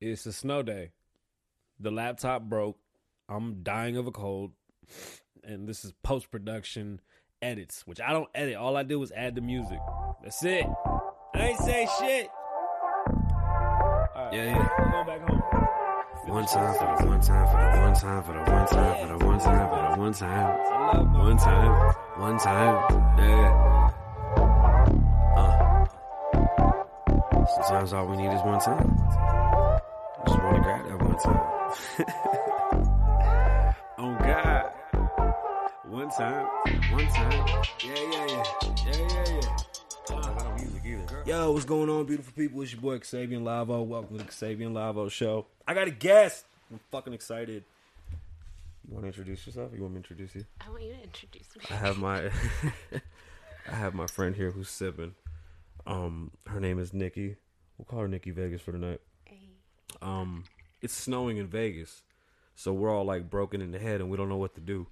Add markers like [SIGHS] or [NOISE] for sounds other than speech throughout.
It's a snow day. The laptop broke. I'm dying of a cold. And this is post production edits, which I don't edit. All I do is add the music. That's it. I ain't say shit. Right, Yeah, yeah. I'm going back home. One time for the one time for the one time for the one time for the one time for the one time. I love you. One time, one time, yeah. Uh. Sometimes all we need is one time. Time. [LAUGHS] oh God. One time, one time. Yeah, yeah, yeah. Yeah, yeah, yeah. I don't music either. Yo, what's going on, beautiful people? It's your boy Kasabian Lavoe. Welcome to the Kasabian Lavoe Show. I got a guest. I'm fucking excited. You want to introduce yourself? You want me to introduce you? I want you to introduce me. I have my [LAUGHS] [LAUGHS] I have my friend here who's sipping. Um, her name is Nikki. We'll call her Nikki Vegas for the night. Hey. Um, it's snowing in Vegas, so we're all like broken in the head and we don't know what to do.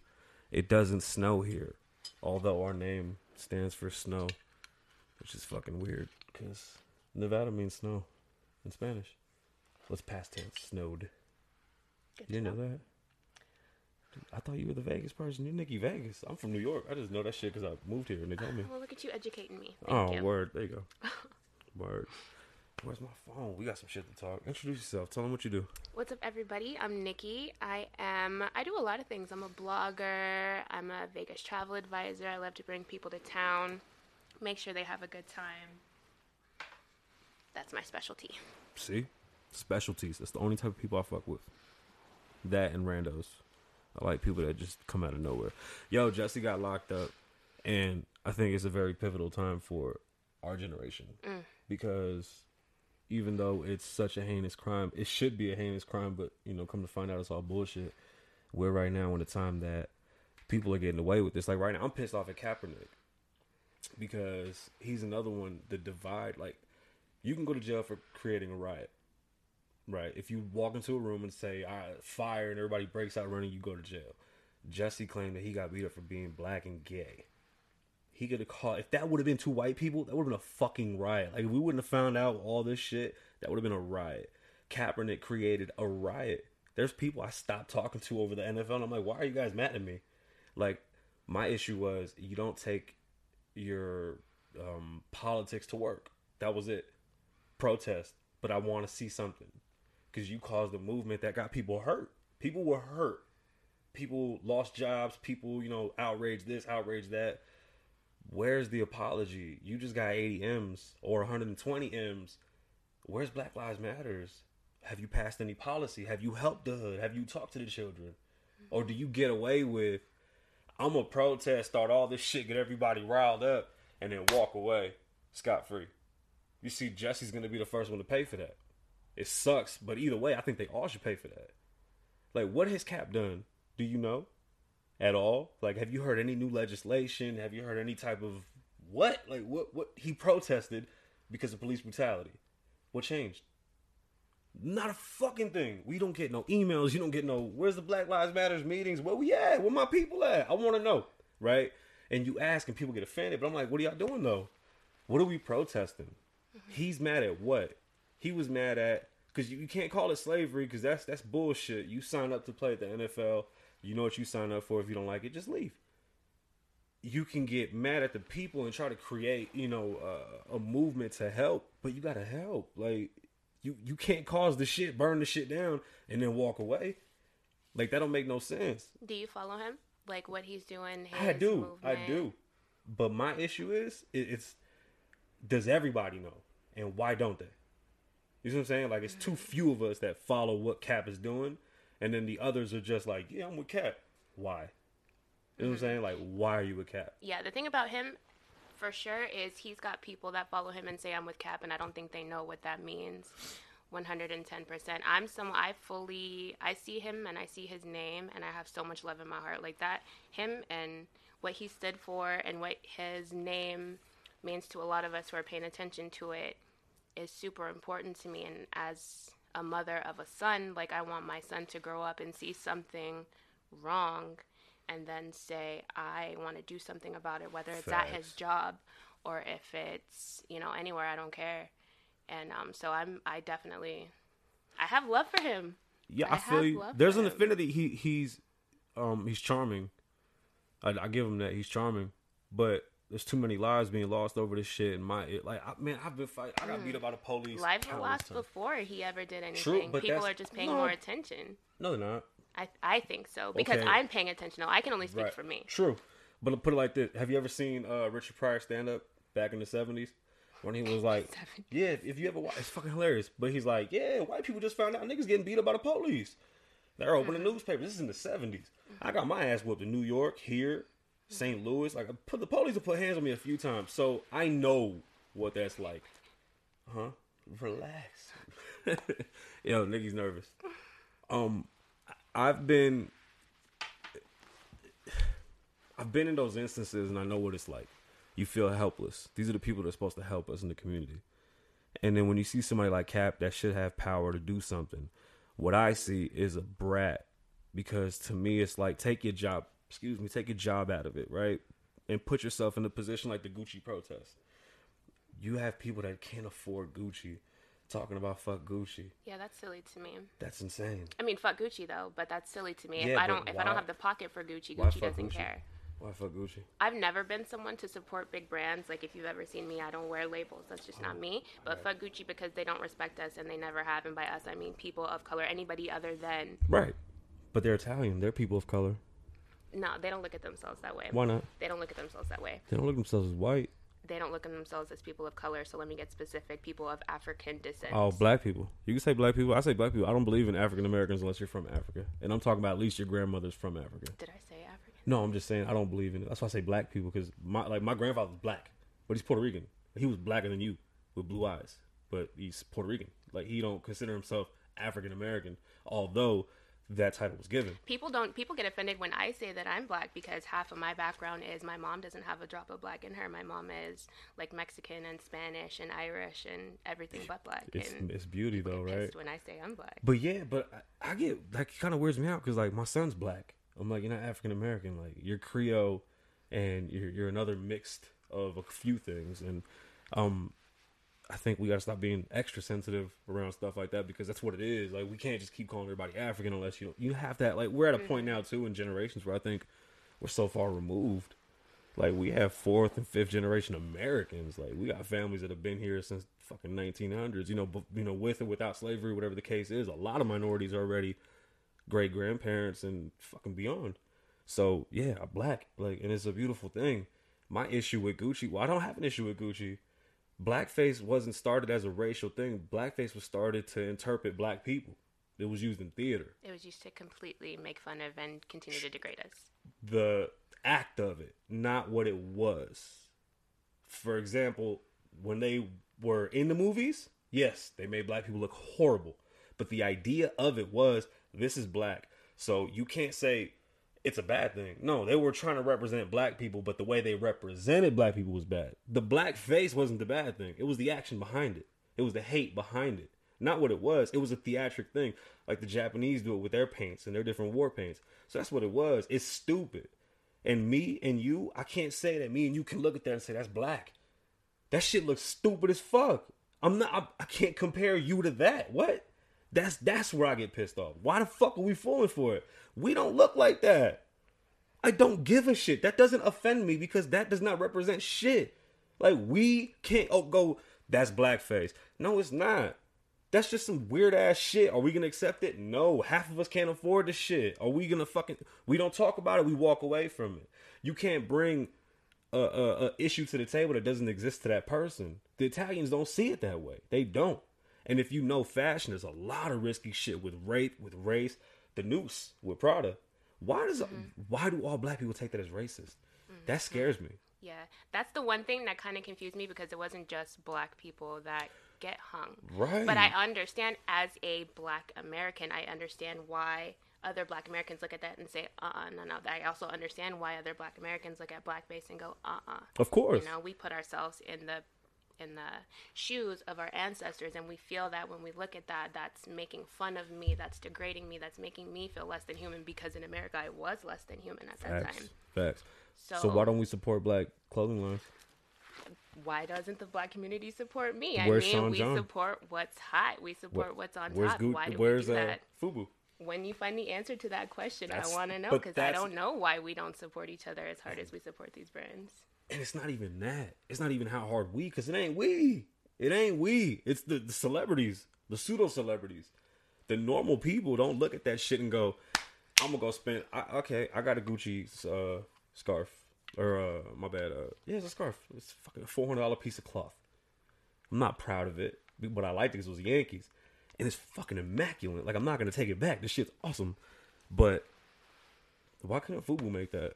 It doesn't snow here, although our name stands for snow, which is fucking weird because Nevada means snow in Spanish. What's past tense? Snowed. Good You know that? I thought you were the Vegas person. You're Nikki Vegas. I'm from New York. I just know that shit because I moved here and they told me. Well, look at you educating me. Thank Oh, you. word. There you go. [LAUGHS] word. Where's my phone? We got some shit to talk. Introduce yourself. Tell them what you do. What's up, everybody? I'm Nikki. I am. I do a lot of things. I'm a blogger. I'm a Vegas travel advisor. I love to bring people to town, make sure they have a good time. That's my specialty. See? Specialties. That's the only type of people I fuck with. That and randos. I like people that just come out of nowhere. Yo, Jussie got locked up, and I think it's a very pivotal time for our generation mm. because even though it's such a heinous crime, it should be a heinous crime, but you know, come to find out, it's all bullshit. We're right now in a time that people are getting away with this. Like right now, I'm pissed off at Kaepernick because he's another one. The divide, like you can go to jail for creating a riot. Right. If you walk into a room and say, right, fire, and everybody breaks out running, you go to jail. Jussie claimed that he got beat up for being black and gay. He could have caught, if that would have been two white people, that would have been a fucking riot. Like, if we wouldn't have found out all this shit, that would have been a riot. Kaepernick created a riot. There's people I stopped talking to over the NFL, and I'm like, why are you guys mad at me? Like, my issue was you don't take your um, politics to work. That was it. Protest, but I want to see something because you caused a movement that got people hurt. People were hurt. People lost jobs. People, you know, outraged this, outraged that. Where's the apology? You just got 80 M's or 120 M's. Where's Black Lives Matters? Have you passed any policy? Have you helped the hood? Have you talked to the children? Or do you get away with, I'm to protest, start all this shit, get everybody riled up, and then walk away scot free? You see, Jussie's to be the first one to pay for that. It sucks, but either way, I think they all should pay for that. Like, what has Kap done? Do you know at all? Like, have you heard any new legislation? Have you heard any type of what? Like, what? What he protested because of police brutality? What changed? Not a fucking thing. We don't get no emails. You don't get no. Where's the Black Lives Matters meetings? Where we at? Where my people at? I want to know, right? And you ask, and people get offended. But I'm like, what are y'all doing though? What are we protesting? Mm-hmm. He's mad at what? He was mad at because you, you can't call it slavery because that's that's bullshit. You sign up to play at the NFL. You know what you sign up for. If you don't like it, just leave. You can get mad at the people and try to create, you know, uh, a movement to help, but you gotta help. Like you you can't cause the shit, burn the shit down, and then walk away. Like that don't make no sense. Do you follow him? Like what he's doing? I do, Movement? I do. But my issue is, it, it's does everybody know, and why don't they? You see what I'm saying? Like it's too few of us that follow what Kap is doing, and then the others are just like, yeah, I'm with Kap. Why? You know what I'm saying? Like, why are you with Kap? Yeah, the thing about him, for sure, is he's got people that follow him and say I'm with Kap, and I don't think they know what that means. 110%. I'm some I fully I see him and I see his name and I have so much love in my heart like that. Him and what he stood for and what his name means to a lot of us who are paying attention to it is super important to me and as a mother of a son, like I want my son to grow up and see something wrong and then say I want to do something about it whether it's at his job or if it's, you know, anywhere I don't care. And um so I'm I definitely I have love for him. Yeah, I I, feel you. There's an affinity. He he's um he's charming. I, I give him that. He's charming, but there's too many lives being lost over this shit. And my like, I, man, I've been fighting. I got beat up by the police. Lives were lost before he ever did anything. True, but People are just paying no. more attention. No, they're not. I I think so because Okay. I'm paying attention. No, I can only speak Right. for me. True, but I'll put it like this: Have you ever seen uh, Richard Pryor stand up back in the '70s when he was like, [LAUGHS] "Yeah, if, if you ever watch, it's fucking hilarious." But he's like, "Yeah, white people just found out niggas getting beat up by the police. They're opening Mm-hmm. newspapers. This is in the '70s. I got my ass whooped in New York, here, St. Louis. Like, put the police have put hands on me a few times, so I know what that's like. Huh? Relax. [LAUGHS] Yo, niggas nervous. Um, I've been I've been in those instances and I know what it's like. You feel helpless. These are the people that are supposed to help us in the community. And then when you see somebody like Kap that should have power to do something, what I see is a brat. Because to me it's like take your job excuse me, take your job out of it, right? And put yourself in a position like the Gucci protest. You have people that can't afford Gucci talking about fuck Gucci. Yeah, that's silly to me. That's insane. I mean, fuck Gucci though, but that's silly to me. Yeah, if I don't, if I don't have the pocket for Gucci, why Gucci doesn't Gucci? care. Why fuck Gucci? I've never been someone to support big brands. Like if you've ever seen me, I don't wear labels. That's just not oh, me. But fuck Gucci because they don't respect us and they never have. And by us, I mean people of color, anybody other than. Right. But they're Italian. They're people of color. No, they don't look at themselves that way. Why not? They don't look at themselves that way. They don't look at themselves as white. They don't look at themselves as people of color. So let me get specific: people of African descent. Oh, black people. You can say black people. I say black people. I don't believe in African Americans unless you're from Africa. And I'm talking about at least your grandmother's from Africa. Did I say African? No, I'm just saying I don't believe in it. That's why I say black people because my like my grandfather's black, but he's Puerto Rican. He was blacker than you with blue eyes, but he's Puerto Rican. Like he don't consider himself African American, although that title was given. People don't. People get offended when I say that I'm black because half of my background is my mom doesn't have a drop of black in her. My mom is like Mexican and Spanish and Irish and everything but black. It's it's beauty though, right? when I say I'm black. But yeah, but I, I get like it kind of weirds me out because like my son's black. I'm like you're not African American. Like you're Creole, and you're you're another mixed of a few things. And um, I think we gotta stop being extra sensitive around stuff like that because that's what it is. Like we can't just keep calling everybody African unless you you have that. Like we're at a point mm-hmm. now too in generations where I think we're so far removed. Like we have fourth and fifth generation Americans. Like we got families that have been here since fucking 1900s. You know, bu- you know, with or without slavery, whatever the case is. A lot of minorities are already great grandparents and fucking beyond. So yeah, I'm black. Like, and it's a beautiful thing. My issue with Gucci, well, I don't have an issue with Gucci. Blackface wasn't started as a racial thing. Blackface was started to interpret black people. It was used in theater. It was used to completely make fun of and continue to degrade us. the act of it, not what it was. For example, when they were in the movies, yes, they made black people look horrible. But the idea of it was this is black. So you can't say it's a bad thing. No, they were trying to represent black people, but the way they represented black people was bad. The black face wasn't the bad thing. It was the action behind it. It was the hate behind it. Not what it was. It was a theatric thing. Like the Japanese do it with their paints and their different war paints. So that's what it was. It's stupid. And me and you, I can't say that me and you can look at that and say that's black. That shit looks stupid as fuck. I'm not. I, I can't compare you to that. What? That's that's where I get pissed off. Why the fuck are we falling for it? We don't look like that. I don't give a shit. That doesn't offend me because that does not represent shit. Like we can't oh go. That's blackface. No, it's not. That's just some weird ass shit. Are we gonna accept it? No. Half of us can't afford the shit. Are we gonna fucking? We don't talk about it. We walk away from it. You can't bring a, a, a issue to the table that doesn't exist to that person. The Italians don't see it that way. They don't. And if you know fashion, there's a lot of risky shit with rape, with race. The noose with Prada. Why does why do all black people take that as racist? That scares me. Yeah, that's the one thing that kind of confused me because it wasn't just black people that get hung. Right. But I understand as a black American, I understand why other black Americans look at that and say, uh uh no, no. I also understand why other black Americans look at blackface and go, uh uh Of course. You know, we put ourselves in the in the shoes of our ancestors and we feel that when we look at that that's making fun of me that's degrading me that's making me feel less than human because in america i was less than human at that Facts. time Facts. so, So why don't we support black clothing lines? why doesn't the black community support me? I mean, Sean we John? support what's hot. We support what's on Where's top. Gu- why do Where's we do uh, that? Fubu? When you find the answer to that question, That's- I want to know because I don't know why we don't support each other as hard as we support these brands. And it's not even that. It's not even how hard we, because it ain't we. It ain't we. It's the, the celebrities, the pseudo celebrities. The normal people don't look at that shit and go, "I'm gonna go spend." I, okay, I got a Gucci uh, scarf, or uh, my bad. Uh, yeah, it's a scarf. It's fucking a four hundred dollar piece of cloth. I'm not proud of it, but I liked it because it was the Yankees, and it's fucking immaculate. Like I'm not gonna take it back. This shit's awesome, but why couldn't Fubu make that?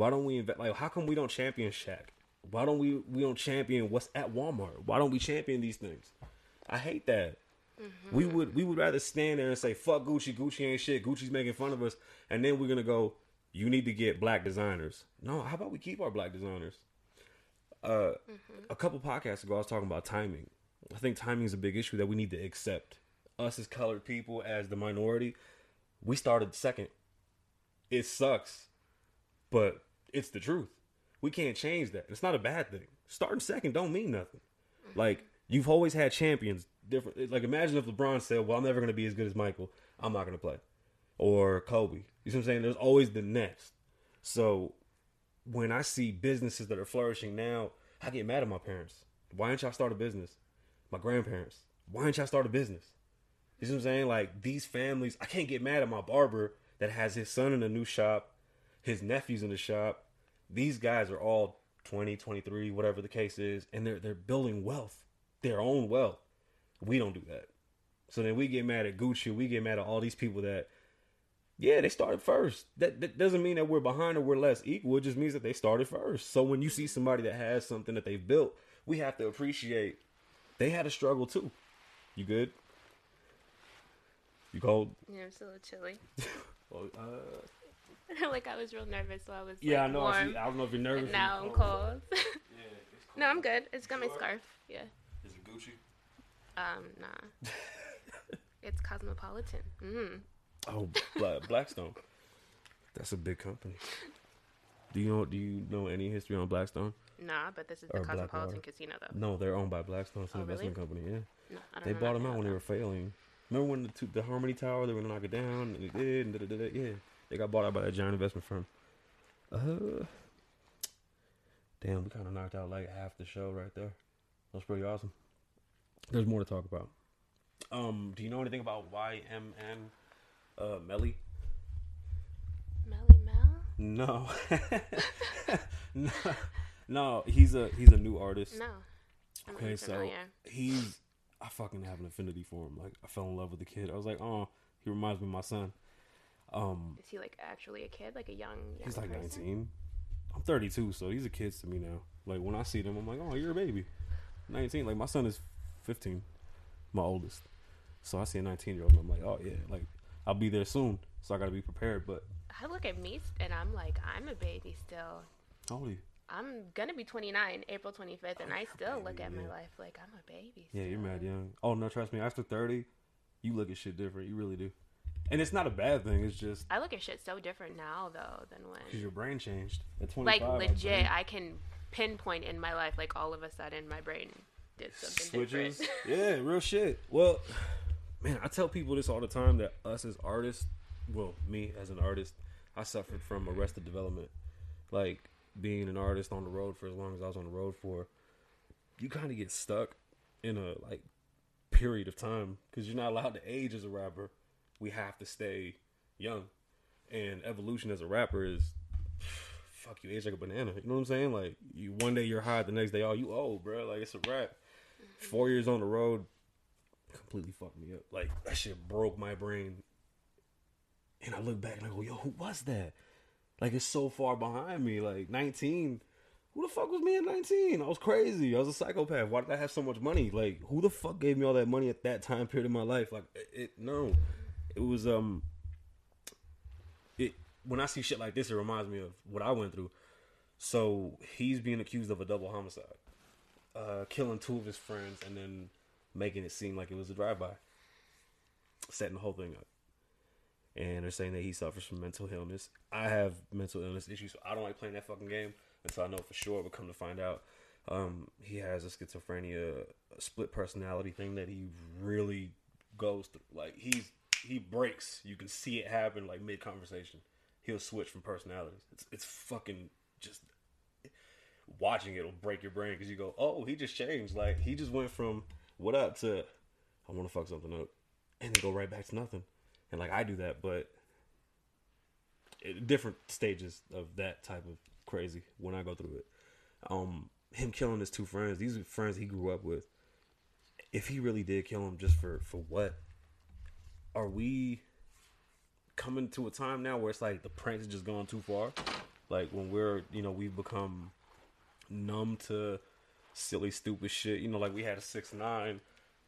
Why don't we invest? Like, how come we don't champion Shaq? Why don't we we don't champion what's at Walmart? Why don't we champion these things? I hate that. We would we would rather stand there and say fuck Gucci, Gucci ain't shit, Gucci's making fun of us, and then we're gonna go. You need to get black designers. No, how about we keep our black designers? Uh, a couple podcasts ago, I was talking about timing. I think timing is a big issue that we need to accept. Us as colored people, as the minority, we started second. It sucks, but it's the truth. We can't change that. It's not a bad thing. Starting second don't mean nothing. Like you've always had champions. Different. Like imagine if LeBron said, "Well, I'm never going to be as good as Michael. I'm not going to play," or Kobe. You see what I'm saying? There's always the next. So when I see businesses that are flourishing now, I get mad at my parents. Why didn't y'all start a business? My grandparents. Why didn't y'all start a business? You see what I'm saying? Like these families, I can't get mad at my barber that has his son in a new shop, his nephews in the shop. These guys are all 20, 23, whatever the case is, and they're they're building wealth, their own wealth. We don't do that. So then we get mad at Gucci, we get mad at all these people that yeah, they started first. That, that doesn't mean that we're behind or we're less equal. It just means that they started first. So when you see somebody that has something that they've built, we have to appreciate they had a struggle too. You good? You cold? Yeah, it's a little chilly. [LAUGHS] Well, uh, [LAUGHS] like I was real nervous, so I was. yeah, I like, know. Warm. I, see- I don't know if you're nervous. And now I'm you're cold. Yeah, it's [LAUGHS] cold. no, I'm good. It's got my scarf. Yeah. Is it Gucci? Um, nah. [LAUGHS] it's Cosmopolitan. Mm. Oh, Blackstone. That's a big company. Do you know? Do you know any history on Blackstone? Nah, but this is the Or Blackwater. Cosmopolitan Casino, though. No, they're owned by Blackstone. It's an Oh, really? investment company. Yeah. No, I don't They know bought them out when they were failing. Remember when the two, the Harmony Tower they were gonna knock it down and they did and da, da, da, da, yeah they got bought out by that giant investment firm. Uh, damn, we kind of knocked out like half the show right there. That was pretty awesome. There's more to talk about. Um, do you know anything about YNW uh, Melly? Melly Mel? No, [LAUGHS] no, no. He's a he's a new artist. No. I'm Okay, so he's I fucking have an affinity for him. Like I fell in love with the kid. I was like, oh, he reminds me of my son. Um, Is he like actually a kid, like a young? young he's like person? 19. I'm 32, so he's a kid to me now. Like when I see them, I'm like, oh, you're a baby. 19. Like my son is 15, my oldest. So I see a 19 year old, and I'm like, oh yeah, like I'll be there soon. So I gotta be prepared. But I look at me and I'm like, I'm a baby still. how old are you? I'm gonna be 29 April 25th, and I still look baby, at my life like I'm a baby. Yeah, you're mad young. Oh no, trust me. After 30, you look at shit different. You really do. And it's not a bad thing. It's just I look at shit so different now though than when because your brain changed at 25. Like legit. I can pinpoint in my life like all of a sudden my brain did something switches. different. yeah, real shit. Well, [SIGHS] man, I tell people this all the time that us as artists, well, me as an artist, I suffered from arrested development. Like being an artist on the road for as long as I was on the road for, you kind of get stuck in a like period of time because you're not allowed to age as a rapper. We have to stay young, and evolution as a rapper is. [SIGHS] Fuck you, age like a banana. You know what I'm saying? Like you, one day you're high, the next day, oh, you old, bro. Like it's a rap four years on the road completely fucked me up. Like that shit broke my brain. And I look back and I go, yo, who was that? Like it's so far behind me. Like 19. Who the fuck was me at 19? I was crazy. I was a psychopath. Why did I have so much money? Like who the fuck gave me all that money at that time period in my life? Like it, it no. It was um it when I see shit like this, it reminds me of what I went through. So he's being accused of a double homicide uh, killing two of his friends and then making it seem like it was a drive-by, setting the whole thing up. And they're saying that he suffers from mental illness. I have mental illness issues, so I don't like playing that fucking game until I know for sure. But come to find out, Um, he has a schizophrenia, a split personality thing that he really goes through. Like he's he breaks. You can see it happen like mid conversation. He'll switch from personalities. It's it's fucking just watching it'll break your brain because you go, oh, he just changed. Like he just went from what up to I want to fuck something up, and then go right back to nothing. And like I do that, but it, different stages of that type of crazy when I go through it. Um, him killing his two friends. These are friends he grew up with. If he really did kill him, just for for what? Are we coming to a time now where it's like the pranks just gone too far? Like when we're you know we've become numb to silly stupid shit. You know, like we had a six nine,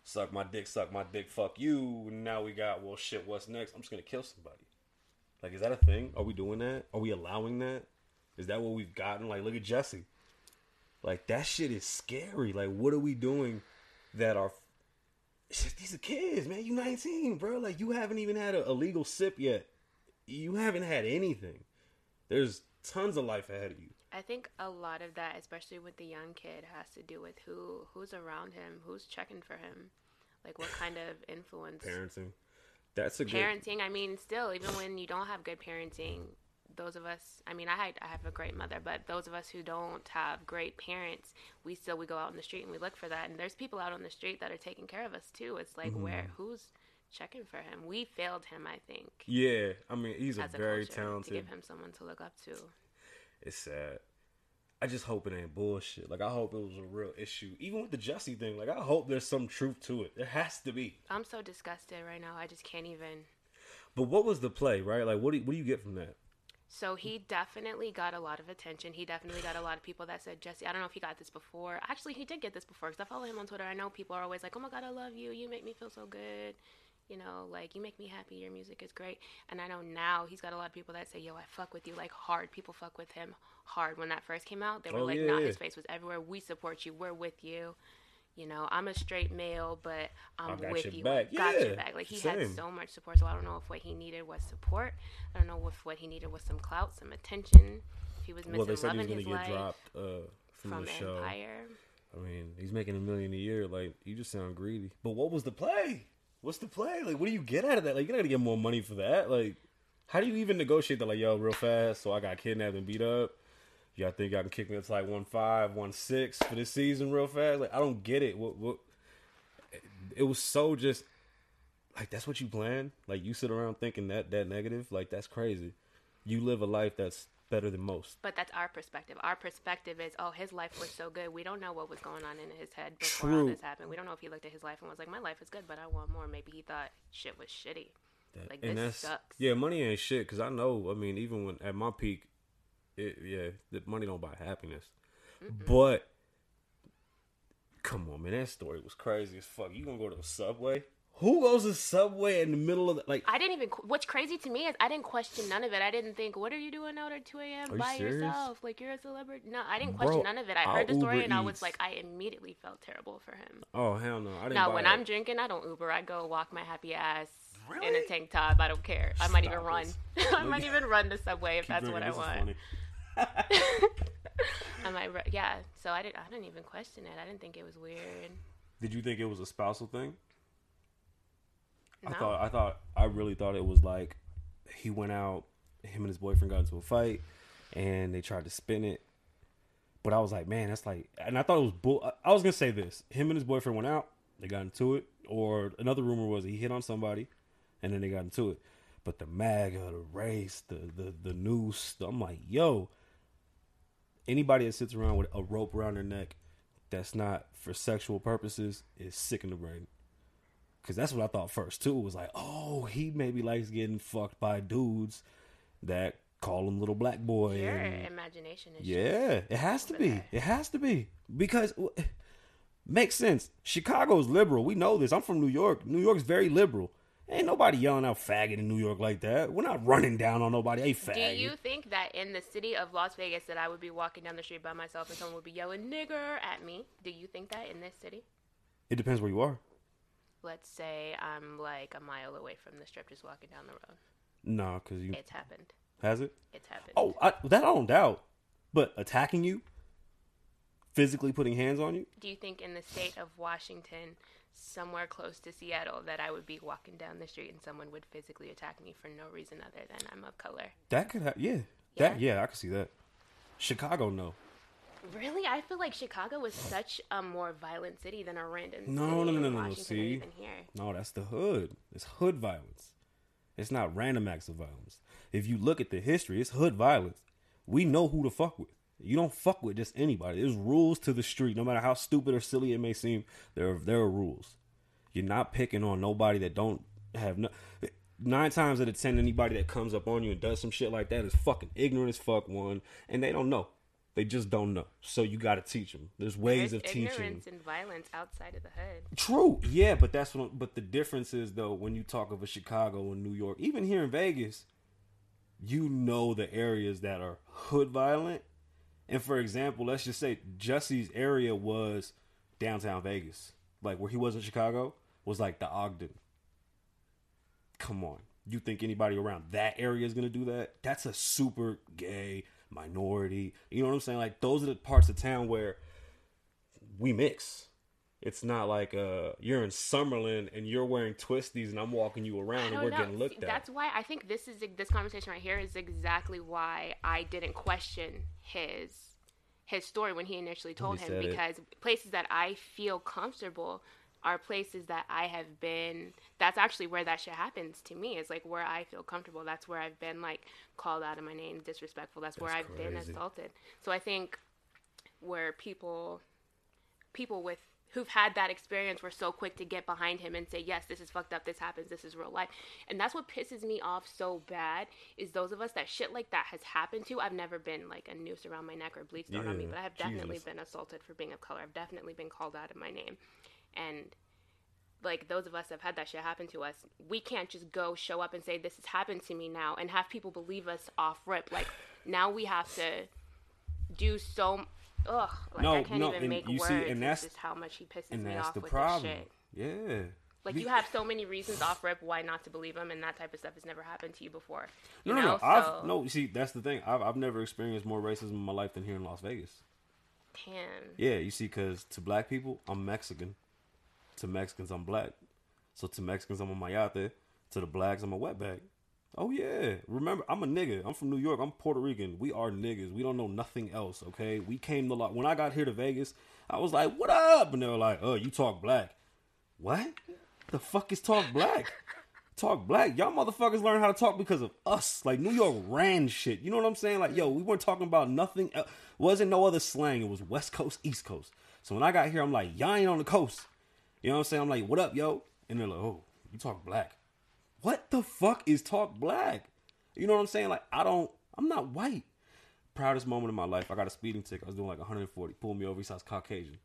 suck my dick, suck my dick, fuck you. Now we got well shit. What's next? I'm just gonna kill somebody. Like, is that a thing? Are we doing that? Are we allowing that? Is that what we've gotten? Like, look at Jussie. Like that shit is scary. Like, what are we doing that are? Just, these are kids, man. You 19, bro. Like, you haven't even had a, a legal sip yet. You haven't had anything. There's tons of life ahead of you. I think a lot of that, especially with the young kid, has to do with who who's around him, who's checking for him, like what kind of influence. Parenting. That's a good parenting. Good... I mean, still, even when you don't have good parenting, those of us. I mean, I had, I have a great mother, but those of us who don't have great parents, we still we go out in the street and we look for that. And there's people out on the street that are taking care of us too. It's like mm-hmm. where who's checking for him? We failed him, I think. Yeah, I mean, he's a very talented. To give him someone to look up to. It's sad. I just hope it ain't bullshit. Like I hope it was a real issue. Even with the Jussie thing, like I hope there's some truth to it. There has to be. I'm so disgusted right now. I just can't even. But what was the play, right? Like what do you, what do you get from that? So he definitely got a lot of attention. He definitely got a lot of people that said, Jussie, I don't know if he got this before. Actually, he did get this before because I follow him on Twitter. I know people are always like, oh my God, I love you. You make me feel so good you know, like you make me happy, your music is great. And I know now he's got a lot of people that say, yo, I fuck with you, like hard. People fuck with him hard. When that first came out, they were oh, like, yeah, nah, yeah. his face was everywhere. We support you, we're with you. You know, I'm a straight male, but I'm with you. Back. Got yeah, your back. Like he same. had so much support. So I don't know if what he needed was support. I don't know if what he needed was some clout, some attention. If he was missing well, they said love he was gonna get dropped uh, from, from, the show. Empire. I mean, he's making a million a year. Like you just sound greedy. But what was the play? what's the play? Like, what do you get out of that? Like, you gotta get more money for that. Like, how do you even negotiate that? Like, yo, real fast. So I got kidnapped and beat up. Y'all think y'all can kick me up to like one five, one six for this season real fast? Like, I don't get it. What? What? It was so just like that's what you plan. Like you sit around thinking that that negative. Like that's crazy. You live a life that's better than most. But that's our perspective. Our perspective is, oh, his life was so good. We don't know what was going on in his head before True. all this happened. We don't know if he looked at his life and was like, my life is good, but I want more. Maybe he thought shit was shitty. That, like and this sucks. Yeah, money ain't shit. Because I know. I mean, even when at my peak, it yeah, the money don't buy happiness. Mm-mm. But come on, man, that story was crazy as fuck. You gonna go to the subway? Who goes to Subway in the middle of the like? I didn't even. What's crazy to me is I didn't question none of it. I didn't think, "What are you doing out at two a.m. by you yourself? Like you're a celebrity." No, I didn't question Bro, none of it. I heard the story Uber and I was like, I immediately felt terrible for him. Oh hell no! I didn't. Now when it. I'm drinking, I don't Uber. I go walk my happy ass really? in a tank top. I don't care. I might even run. [LAUGHS] I might even run the Subway if Keep that's what I want. [LAUGHS] I might, yeah. So I didn't. I didn't even question it. I didn't think it was weird. Did you think it was a spousal thing? No. I thought I thought I really thought it was like he went out, him and his boyfriend got into a fight, and they tried to spin it. But I was like, man, that's like, and I thought it was bull. I was gonna say this: him and his boyfriend went out, they got into it, or another rumor was he hit on somebody, and then they got into it. But the MAGA, the race, the the the noose, I'm like, yo, anybody that sits around with a rope around their neck that's not for sexual purposes is sick in the brain. Cause that's what I thought first too. It was like, oh, he maybe likes getting fucked by dudes that call him little black boy. Your and, imagination is yeah, it has to be. There. It has to be because [LAUGHS] makes sense. Chicago's liberal. We know this. I'm from New York. New York's very liberal. Ain't nobody yelling out faggot in New York like that. We're not running down on nobody. Hey, faggot. Do you think that in the city of Las Vegas that I would be walking down the street by myself and someone would be yelling nigger at me? Do you think that in this city? It depends where you are let's say I'm like a mile away from the strip, just walking down the road. No, because you. It's happened. Has it? It's happened. Oh, I, that I don't doubt. But attacking you physically putting hands on you. Do you think in the state of Washington, somewhere close to Seattle, that I would be walking down the street and someone would physically attack me for no reason other than I'm of color? That could have, yeah, that yeah, I could see that. Chicago, no, Really, I feel like Chicago was such a more violent city than a random No, city no, no, in no, no, see? no, that's the hood. It's hood violence. It's not random acts of violence. If you look at the history, it's hood violence. We know who to fuck with. You don't fuck with just anybody. There's rules to the street. No matter how stupid or silly it may seem, there are, there are rules. You're not picking on nobody that don't have no. Nine times out of ten, anybody that comes up on you and does some shit like that is fucking ignorant as fuck. One, and they don't know. They just don't know. So you got to teach them. There's ways There's of teaching. ignorance and violence outside of the hood. True, yeah, but that's what. But the difference is though, when you talk of a Chicago and New York, even here in Vegas, you know the areas that are hood violent. And for example, let's just say Jussie's area was downtown Vegas, like where he was in Chicago was like the Ogden. Come on, you think anybody around that area is gonna do that? That's a super gay minority. You know what I'm saying? Like those are the parts of town where we mix. It's not like uh you're in Summerlin and you're wearing twisties and I'm walking you around and we're know. getting looked See, at. That's why I think this is this conversation right here is exactly why I didn't question his his story when he initially told he him said it. because places that I feel comfortable are places that I have been that's actually where that shit happens to me. Is like where I feel comfortable. That's where I've been like called out of my name, disrespectful. That's, where I've been assaulted. So I think where people people with who've had that experience were so quick to get behind him and say yes this is fucked up this happens this is real life and that's what pisses me off so bad is those of us that shit like that has happened to i've never been like a noose around my neck or bleach thrown on me but i have definitely Jesus. been assaulted for being of color i've definitely been called out of my name and like those of us that have had that shit happen to us, we can't just go show up and say this has happened to me now and have people believe us off rip. Like now we have to do so. Ugh, like No, I can't no, even make you words. see, and that's- just how much he pisses and me that's off the with problem. this shit. Yeah. Like you have so many reasons off rip why not to believe him, and that type of stuff has never happened to you before. You No, no, know? no. I've no. See, that's the thing. I've I've never experienced more racism in my life than here in Las Vegas. Damn. Yeah, you see, because to black people, I'm Mexican. To Mexicans, I'm black. So to Mexicans, I'm a mayate. To the blacks, I'm a wetback. Oh yeah, remember, I'm a nigga. I'm from New York. I'm Puerto Rican. We are niggas. We don't know nothing else. Okay, we came to lot. When I got here to Vegas, I was like, "What up?" And they were like, "Oh, you talk black." What? The fuck is talk black? talk black. Y'all motherfuckers learn how to talk because of us. Like New York ran shit. You know what I'm saying? Like, yo, we weren't talking about nothing. Else. Wasn't no other slang. It was West Coast, East Coast. So when I got here, I'm like, y'all ain't on the coast. You know what I'm saying? I'm like, what up, yo? And they're like, oh, you talk black. What the fuck is talk black? You know what I'm saying? Like, I don't. I'm not white. Proudest moment of my life. I got a speeding ticket. I was doing like 140. Pulled me over. He said I was Caucasian.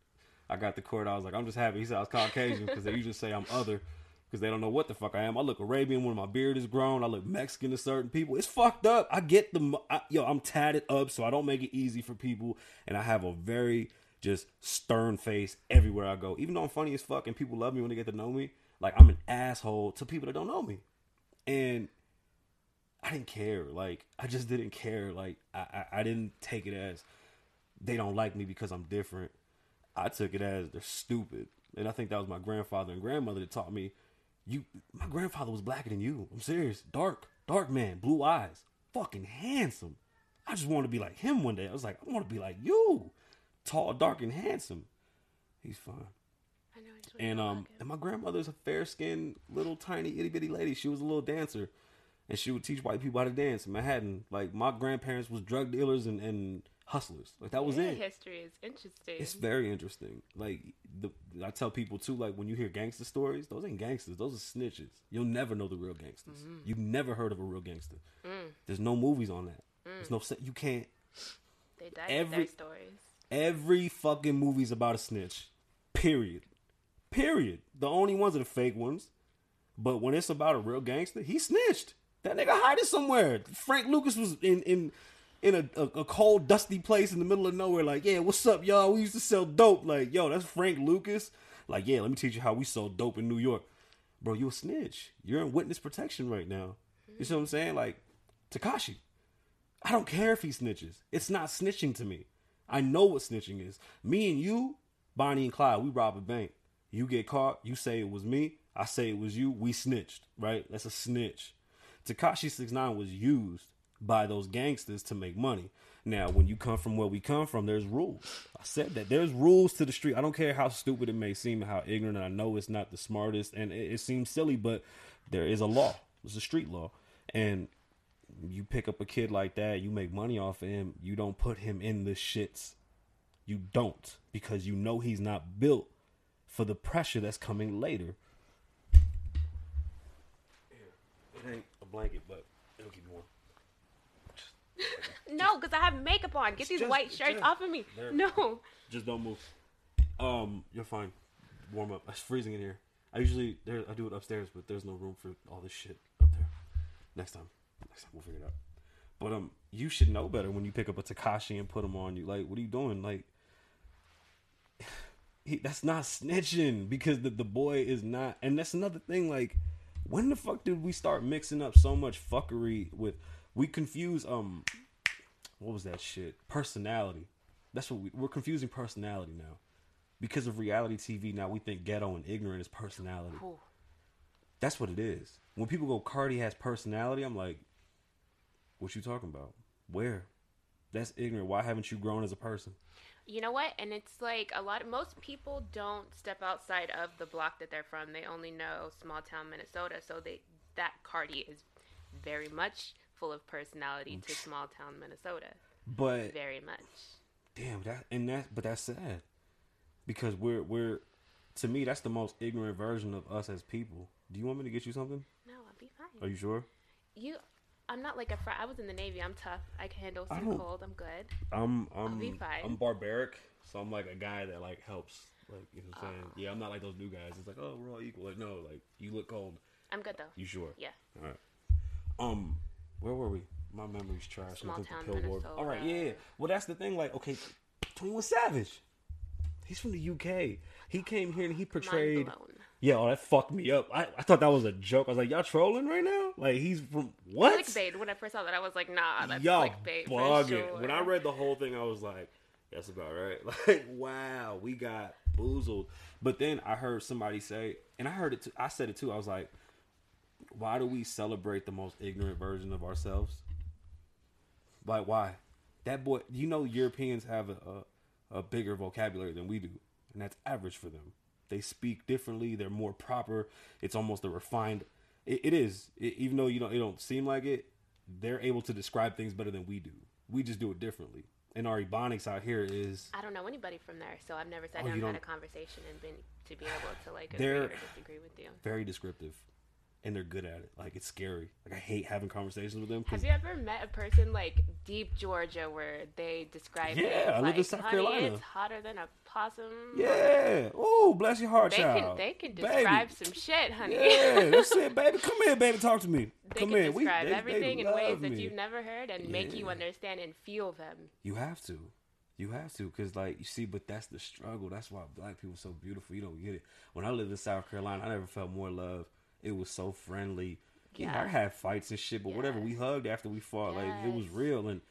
I got the court. I was like, I'm just happy. He said I was Caucasian because they usually say I'm other because they don't know what the fuck I am. I look Arabian when my beard is grown. I look Mexican to certain people. It's fucked up. I get the I, yo. I'm tatted up, so I don't make it easy for people, and I have a very just stern face everywhere I go. Even though I'm funny as fuck and people love me when they get to know me, like I'm an asshole to people that don't know me, and I didn't care. Like I just didn't care. Like I, I, I didn't take it as they don't like me because I'm different. I took it as they're stupid. And I think that was my grandfather and grandmother that taught me you my grandfather was blacker than you. I'm serious. Dark, dark man, blue eyes, fucking handsome. I just wanted to be like him one day. I was like, I want to be like you. Tall, dark, and handsome. He's fine. I know. I just wanna And um, and my grandmother's a fair skinned little tiny itty bitty lady. She was a little dancer, and she would teach white people how to dance in Manhattan. Like my grandparents was drug dealers and, and hustlers. Like that was Yeah, it. History is interesting. It's very interesting. Like the I tell people too. Like when you hear gangster stories, those ain't gangsters. Those are snitches. You'll never know the real gangsters. Mm-hmm. You've never heard of a real gangster. Mm. There's no movies on that. There's no. se- You can't. they died every- stories. Every fucking movie's about a snitch. Period. Period. The only ones are the fake ones. But when it's about a real gangster, he snitched. That nigga hiding somewhere. Frank Lucas was in in in a, a, a cold, dusty place in the middle of nowhere. Like, yeah, what's up, y'all? We used to sell dope. Like, yo, that's Frank Lucas. Like, yeah, let me teach you how we sold dope in New York. Bro, you a snitch. You're in witness protection right now. You see what I'm saying? Like, Tekashi. I don't care if he snitches. It's not snitching to me. I know what snitching is. Me and you, Bonnie and Clyde, we rob a bank. You get caught, you say it was me, I say it was you, we snitched, right? That's a snitch. Tekashi 69 was used by those gangsters to make money. Now, when you come from where we come from, there's rules. I said that there's rules to the street. I don't care how stupid it may seem, how ignorant. I know it's not the smartest, and it, it seems silly, but there is a law. It's a street law, and you pick up a kid like that, you make money off of him. You don't put him in the shits. You don't because you know he's not built for the pressure that's coming later. It ain't a blanket, but it'll keep you warm. No, because I have makeup on. Get these Just- white shirts just- off of me. there. No. Just don't move. Um, you're fine. Warm up. It's freezing in here. I usually there I do it upstairs, but there's no room for all this shit up there. Next time, next time we'll figure it out. But um, you should know better when you pick up a Tekashi and put them on you. Like, what are you doing? Like, he, that's not snitching because the the boy is not. And that's another thing. Like, when the fuck did we start mixing up so much fuckery with? We confuse um, what was that shit? Personality. That's what we, we're confusing personality now. Because of reality TV, now we think ghetto and ignorant is personality. Ooh. That's what it is. When people go, Cardi has personality, I'm like, what you talking about? Where? That's ignorant. Why haven't you grown as a person? You know what? And it's like a lot of most people don't step outside of the block that they're from. They only know small town Minnesota. So they that Cardi is very much full of personality to small town Minnesota. But Very much. damn that and that but that's sad. Because we're we're to me that's the most ignorant version of us as people. Do you want me to get you something? No, I'll be fine. Are you sure? You I'm not like a fr- I was in the Navy. I'm tough. I can handle some cold. I'm good. I'm I'm be fine. I'm barbaric, so I'm like a guy that like helps. Like you know what I'm saying? Oh. Yeah, I'm not like those new guys. It's like, oh, we're all equal. Like no, like you look cold. I'm good though. You sure? Yeah. All right. Um, where were we? My memory's trash. Small town All right, yeah. Well, that's the thing. Like, okay, Twenty One Savage. He's from the UK. He came here and he portrayed. Mind. Yeah, oh, that fucked me up. I, I thought that was a joke. I was like, y'all trolling right now? Like, he's from what? Clickbait. When I first saw that, I was like, Nah, that's Y'all clickbait for bugging. sure. When I read the whole thing, I was like, that's about right. [LAUGHS] Like, wow, we got boozled. But then I heard somebody say, and I heard it too. I said it too. I was like, why do we celebrate the most ignorant version of ourselves? Like, why? That boy, you know, Europeans have a, a, a bigger vocabulary than we do, and that's average for them. They speak differently. They're more proper. It's almost a refined. It, it is, It- even though you don't, it don't seem like it. They're able to describe things better than we do. We just do it differently. And our ebonics out here is I don't know anybody from there, so I've never sat Oh, down and had a conversation and been to be able to like agree or disagree with you. very descriptive, and they're good at it. Like it's scary. Like I hate having conversations with them. Have you ever met a person like deep Georgia where they describe Yeah, it I live in South Carolina." It's hotter than a possum. yeah. Oh, bless your heart, They child. can they can Baby. describe some shit, honey. Yeah, that's [LAUGHS] it, baby. Come here, baby. Talk to me. they Come can here. We- describe they- they everything in ways love that you've never heard and make you understand and feel them. You have to. You have to, cause like you see, but that's the struggle. That's why black people are so beautiful. You don't get it. When I lived in South Carolina, I never felt more love. It was so friendly. Yeah, I had fights and shit, but whatever. We hugged after we fought. Like it was real, and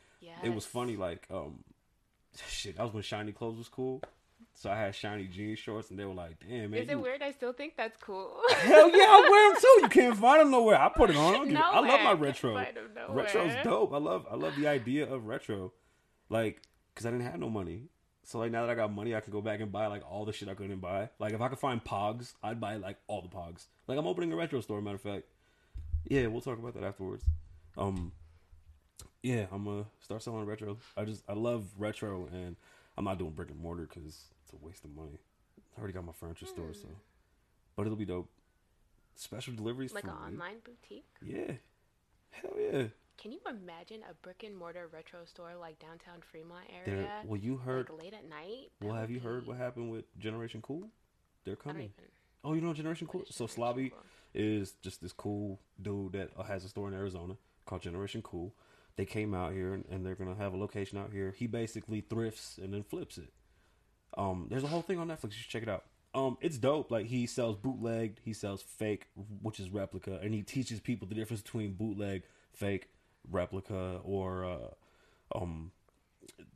it was funny. Like um, shit. That was when shiny clothes was cool. So I had shiny jean shorts, and they were like, "Damn, man." Is it you- weird? I still think that's cool. Hell yeah, I wear them too. You can't [LAUGHS] find them nowhere. I put it on. I, don't give a- I love my retro. Retro's dope. I love. I love the idea of retro, like, cause I didn't have no money. So like now that I got money, I can go back and buy like all the shit I couldn't buy. Like if I could find Pogs, I'd buy like all the Pogs. Like I'm opening a retro store. Matter of fact, yeah, we'll talk about that afterwards. Um, yeah, I'm gonna start selling retro. I just I love retro, and I'm not doing brick and mortar because it's a waste of money. I already got my furniture store, so but it'll be dope. Special deliveries like an online boutique. Yeah, hell yeah. Can you imagine a brick and mortar retro store like downtown Fremont area? Well, you heard. like late at night. Well, have you heard what happened with Generation Cool? They're coming. even. Oh, you know Generation Cool? So Slobby Cool? is just this cool dude that uh, has a store in Arizona called Generation Cool. They came out here and, and they're gonna have a location out here. He basically thrifts and then flips it. Um, there's a whole thing on Netflix. You should check it out. Um, it's dope. Like he sells bootleg, he sells fake, which is replica, and he teaches people the difference between bootleg, fake, replica, or uh, um,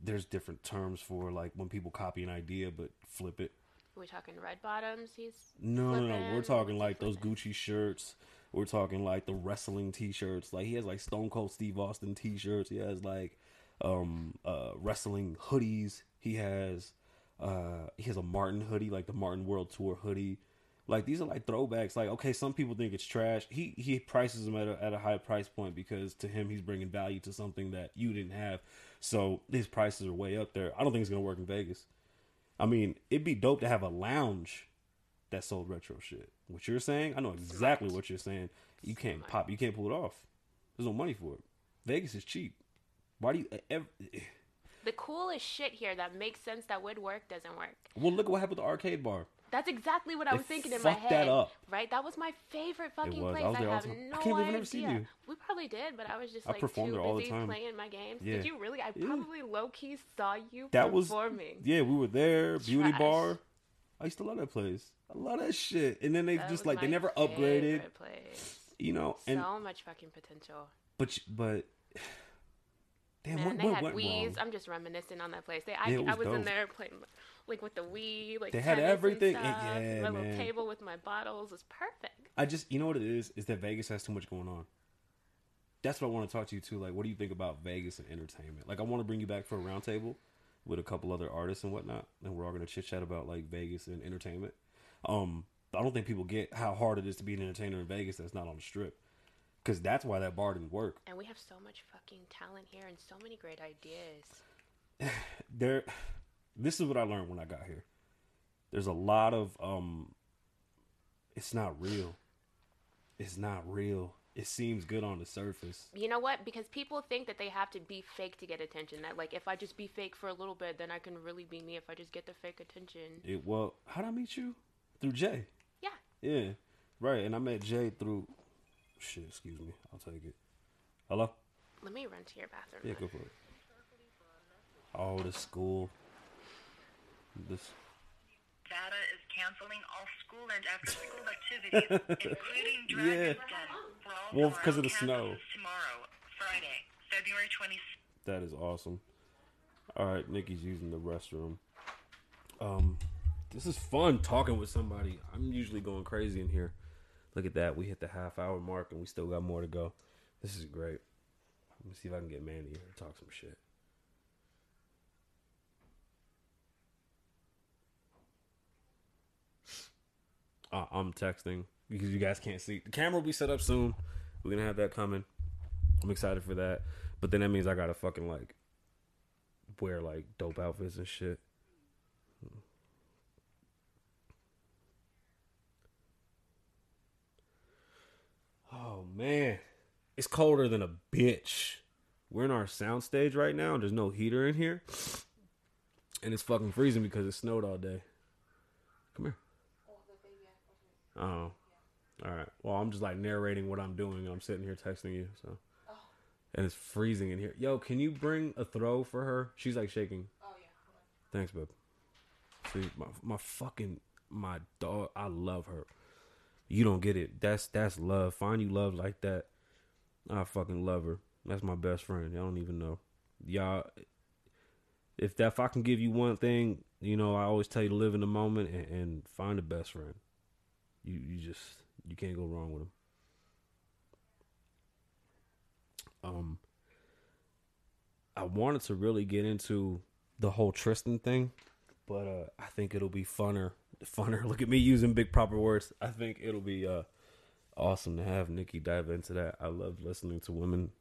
there's different terms for like when people copy an idea but flip it. we talking red bottoms? He's No, no, no. We're talking like those Gucci shirts. We're talking like the wrestling T-shirts. Like he has like Stone Cold Steve Austin T-shirts. He has like um uh wrestling hoodies. He has uh he has a Martin hoodie, like the Martin World Tour hoodie. Like these are like throwbacks. Like okay, some people think it's trash. He he prices them at a, at a high price point because to him he's bringing value to something that you didn't have. So his prices are way up there. I don't think it's gonna work in Vegas. I mean, it'd be dope to have a lounge that sold retro shit. What you're saying, I know exactly what you're saying. You can't pop, you can't pull it off. There's no money for it. Vegas is cheap. Why do you? Eh, Ever, eh. The coolest shit here that makes sense that would work doesn't work. well, look at what happened with the arcade bar. That's exactly what I was thinking in my fucked that head. up. Right? That was my favorite fucking was. I place. was I have no I can't believe I've idea. never seen you. We probably did, but I was just I like performed too there all the busy time. playing my games. Yeah. Did you really? I Yeah. probably low key saw you That was performing. yeah. We were there. Beauty bar. I used to love that place. I love that shit. And then they That just like they never upgraded. Place. You know, and so much fucking potential. but but [SIGHS] damn, Man, what, they what had went? I'm just reminiscing on that place. They, I, Yeah, it I was was in there playing like with the Wii, like They had tennis and everything. stuff. Yeah, my little table with my bottles was perfect. I just, you know what it is, is that Vegas has too much going on. That's what I want to talk to you too. Like, what do you think about Vegas and entertainment? Like, I want to bring you back for a roundtable with a couple other artists and whatnot, and we're all gonna chit chat about like Vegas and entertainment. Um, I don't think people get how hard it is to be an entertainer in Vegas that's not on the strip, because that's why that bar didn't work. And we have so much fucking talent here and so many great ideas. [SIGHS] There, this is what I learned when I got here. There's a lot of um, it's not real. It's not real. It seems good on the surface. You know what? Because people think that they have to be fake to get attention. That like if I just be fake for a little bit, then I can really be me if I just get the fake attention. It well, how'd I meet you? Through Jay. Yeah. Yeah. Right. And I met Jay through shit, excuse me. I'll take it. Hello? Let me run to your bathroom. Yeah, go for it. Oh, the school. This Data is canceling all school and after-school activities, [LAUGHS] including Dragon's Yeah. For all of the snow. Tomorrow, Friday, February 26th. that is awesome. Alright, Nikki's using the restroom. Um this is fun talking with somebody. I'm usually going crazy in here. Look at that. We hit the half hour mark and we still got more to go. This is great. Let me see if I can get Mandy here to talk some shit. Uh, I'm texting because you guys can't see. The camera will be set up soon. We're gonna have that coming. I'm excited for that. But then that means I gotta fucking like wear like dope outfits and shit. Oh man, it's colder than a bitch. We're in our soundstage right now. There's no heater in here, and it's fucking freezing because it snowed all day. Come here. Oh, all right. Well, I'm just like narrating what I'm doing. I'm sitting here texting you, so. Oh. And it's freezing in here. Yo, can you bring a throw for her? She's like shaking. Oh yeah. Thanks, babe. See, my my fucking my dog. I love her. You don't get it. That's that's love. Find you love like that. I fucking love her. That's my best friend. Y'all don't even know. Y'all, if that if I can give you one thing, you know, I always tell you to live in the moment and, and find a best friend. You you just you can't go wrong with them. Um, I wanted to really get into the whole Tristan thing, but uh, I think it'll be funner. Funner. [LAUGHS] Look at me using big proper words. I think it'll be uh, awesome to have Nikki dive into that. I love listening to women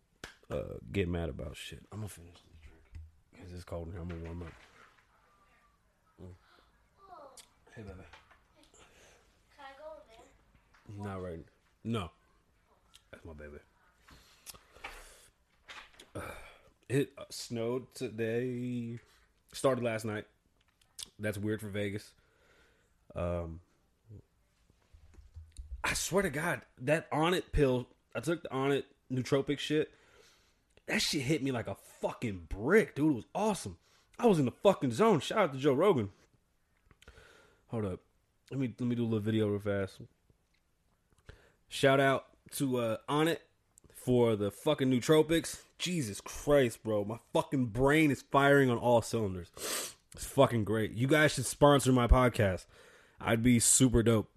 uh, get mad about shit. I'm gonna finish this drink because it's cold and. I'm gonna warm up. Mm. Hey, baby. Can I go there? Not right. No, that's my baby. [SIGHS] It uh, snowed today. Started last night. That's weird for Vegas. Um, I swear to God, that Onnit pill. I took the Onnit nootropic shit. That shit hit me like a fucking brick, dude. It was awesome. I was in the fucking zone. Shout out to Joe Rogan. Hold up. Let me let me do a little video real fast. Shout out to uh Onnit for the fucking nootropics. Jesus Christ, bro. My fucking brain is firing on all cylinders. It's fucking great. You guys should sponsor my podcast. I'd be super dope.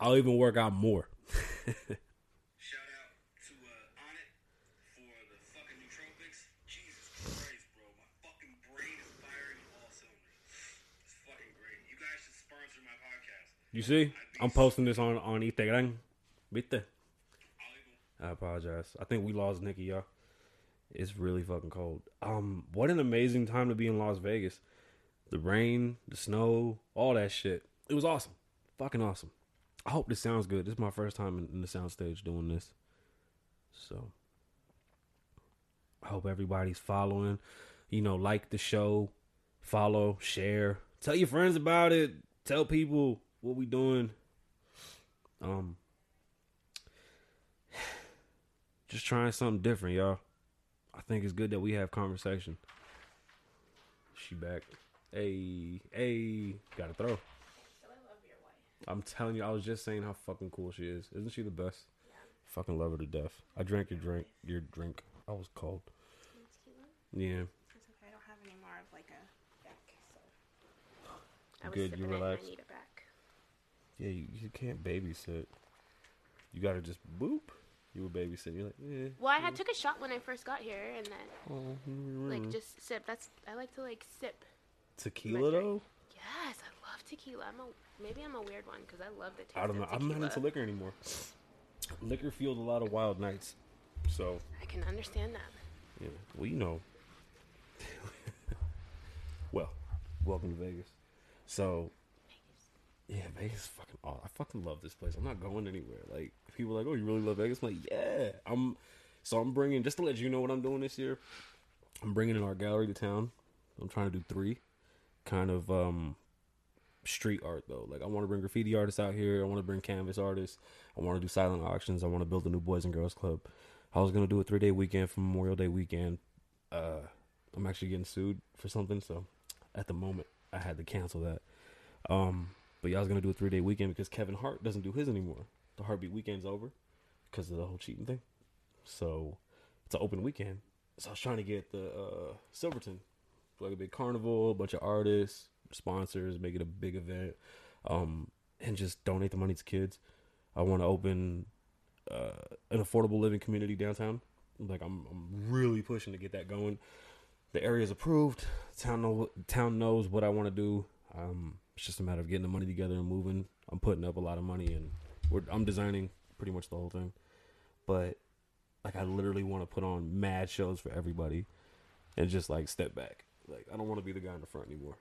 I'll even work out more. [LAUGHS] Shout out to uh, Onnit for the fucking nootropics. Jesus Christ, bro. My fucking brain is firing on all cylinders. It's fucking great. You guys should sponsor my podcast. You see? I'm posting this on on Instagram. ¿Viste? I apologize. I think we lost Nikki, y'all. It's really fucking cold. Um, what an amazing time to be in Las Vegas. The rain, the snow, all that shit. It was awesome. Fucking awesome. I hope this sounds good. This is my first time in, in the soundstage doing this. So I hope everybody's following. You know, like the show, follow, share, tell your friends about it. Tell people what we doing. Um, just trying something different, y'all. I think it's good that we have conversation. She back. Hey, hey, gotta throw. I'm telling you, I was just saying how fucking cool she is. Isn't she the best? Yeah. Fucking love her to death. I drank your drink. Your drink. I was cold. Yeah. It's okay. I don't have any more of like a back. So. I was Good, you relax? I need it back. Yeah, you, you can't babysit. You gotta just boop. You were babysitting. You're like, yeah. Well, I had took a shot when I first got here, and then Oh, mm, like just sip. That's I like to like sip. tequila though. Yes, I love tequila. I'm a maybe I'm a weird one because I love the taste. I don't know. I'm not into liquor anymore. Liquor fueled a lot of wild nights. So I can understand that. Yeah. Well, you know. [LAUGHS] well, welcome to Vegas. So, yeah, Vegas is fucking aw I fucking love this place. I'm not going anywhere. Like, people are like, oh, you really love Vegas? I'm like, yeah. I'm, so I'm bringing, just to let you know what I'm doing this year, I'm bringing an art gallery to town. I'm trying to do three kind of, um, street art though. Like I want to bring graffiti artists out here. I want to bring canvas artists. I want to do silent auctions. I want to build a new boys and girls club. I was gonna do a three day weekend for Memorial Day weekend. Uh, I'm actually getting sued for something, so at the moment I had to cancel that. Um, but was gonna do a three day weekend because Kevin Hart doesn't do his anymore. The Hart Beat weekend's over because of the whole cheating thing. So it's an open weekend. So I was trying to get the uh, Silverton, like a big carnival, a bunch of artists, sponsors, make it a big event, um, and just donate the money to kids. I want to open uh, an affordable living community downtown. Like I'm, I'm really pushing to get that going. The area's approved. Town know town knows what I want to do. Um, it's just a matter of getting the money together and moving. I'm putting up a lot of money and I'm designing pretty much the whole thing. But like I literally want to put on mad shows for everybody and just like step back. Like I don't want to be the guy in the front anymore.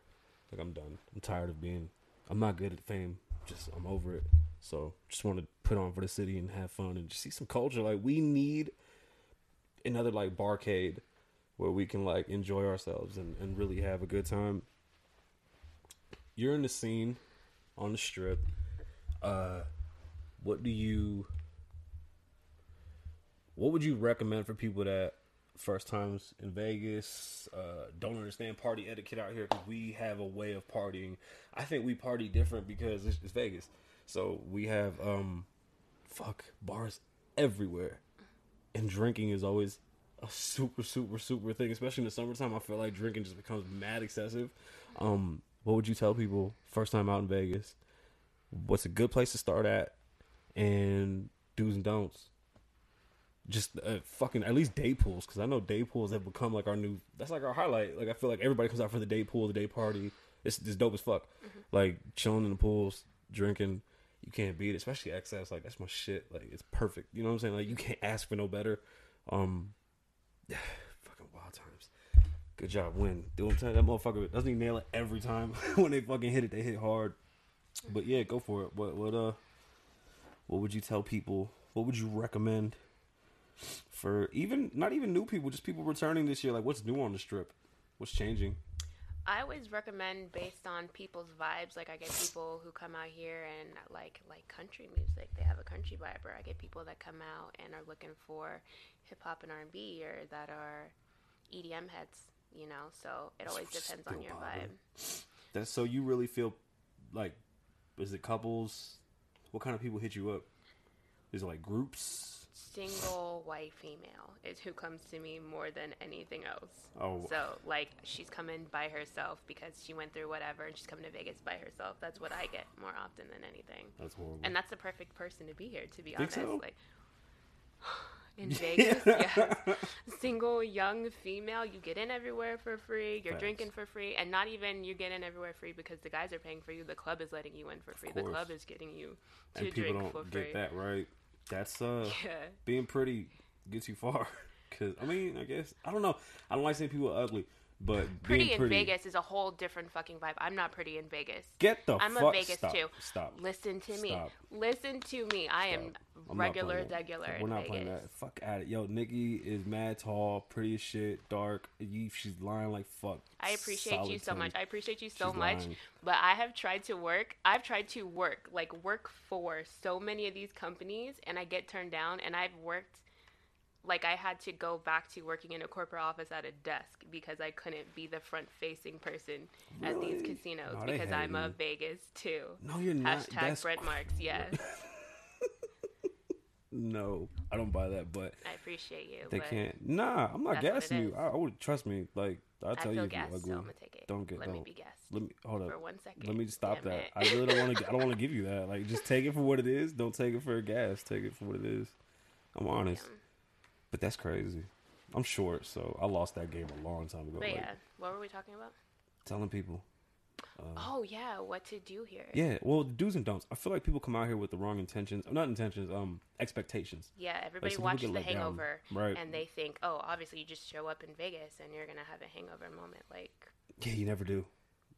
Like I'm done. I'm tired of being. I'm not good at fame. Just I'm over it. So just want to put on for the city and have fun and just see some culture. Like we need another like barcade where we can like enjoy ourselves and, and really have a good time. You're in the scene on the strip. Uh what do you what would you recommend for people that first times in Vegas uh, don't understand party etiquette out here? Because we have a way of partying. I think we party different because it's, it's Vegas, so we have um, fuck bars everywhere, and drinking is always a super super super thing. Especially in the summertime, I feel like drinking just becomes mad excessive. Um, what would you tell people first time out in Vegas? What's a good place to start at, and do's and don'ts? just uh, fucking at least day pools because I know day pools have become like our new. That's like our highlight. Like I feel like everybody comes out for the day pool, the day party. It's, it's dope as fuck. Like chilling in the pools, drinking. You can't beat it, especially excess. Like that's my shit. Like it's perfect. You know what I'm saying? Like you can't ask for no better. Um, fucking wild times. Good job, win. Do? That motherfucker doesn't he nail it every time [LAUGHS] when they fucking hit it? They hit hard. But yeah, go for it. What what uh, what would you tell people? What would you recommend? for even not even new people, just people returning this year. Like, what's new on the strip? What's changing? I always recommend based on people's vibes. Like I get people who come out here and like like country music. They have a country vibe. Or I get people that come out and are looking for hip hop and R and B, or that are EDM heads. You know, so it always depends on your vibe. That's so you really feel like, is it couples? What kind of people hit you up? Is it like groups? single white female is who comes to me more than anything else. Oh. So like she's coming by herself because she went through whatever and she's coming to Vegas by herself. That's what I get more often than anything. That's horrible. And that's the perfect person to be here, to be Think honest. so? Like in [LAUGHS] Vegas, yeah. [LAUGHS] Single young female, you get in everywhere for free. You're Facts. drinking for free, and not even you get in everywhere free because the guys are paying for you. The club is letting you in for free. The club is getting you to and people drink don't for get free. that right. That's uh, [LAUGHS] Yeah. being pretty gets you far. Cause I mean, I guess I don't know. I don't like saying people are ugly, but Pretty in pretty, Vegas is a whole different fucking vibe. I'm not pretty in Vegas. Get the I'm fuck. a Vegas stop, too. Stop. Listen to me. Stop. Listen to me. I am. I'm regular, regular We're not Vegas. playing that. Fuck at it. Yo, Nikki is mad tall, pretty as shit, dark. You, she's lying like fuck. I appreciate you Solid so much. I appreciate you so She's much. lying. But I have tried to work. I've tried to work, like work for so many of these companies, and I get turned down. And I've worked, like I had to go back to working in a corporate office at a desk because I couldn't be the front-facing person at these casinos No, because I'm a. Vegas too. No, you're not. Hashtag That's Marks. Yes, [LAUGHS] No, I don't buy that. But I appreciate you. they can't. Nah, I'm not gassing you. I, I would trust me. Like I'll I tell you if gassed, ugly. so I'm gonna take it. Don't get. Let me be gassed Let me hold up. for one second. Let me just stop Damn that. it. I really don't want to. I don't want to [LAUGHS] give you that. Like, just take it for what it is. Don't take it for a gas. Take it for what it is. I'm honest, Yeah. But that's crazy. I'm short, so I lost that game a long time ago. But like, yeah, what were we talking about? telling people. Oh yeah, what to do here? Yeah, well, do's and don'ts. I feel like people come out here with the wrong intentions. Not intentions. Um, expectations. Yeah, everybody people watches The let down. Hangover, Right. and they think, oh, obviously you just show up in Vegas and you're gonna have a hangover moment. Like Yeah, you never do.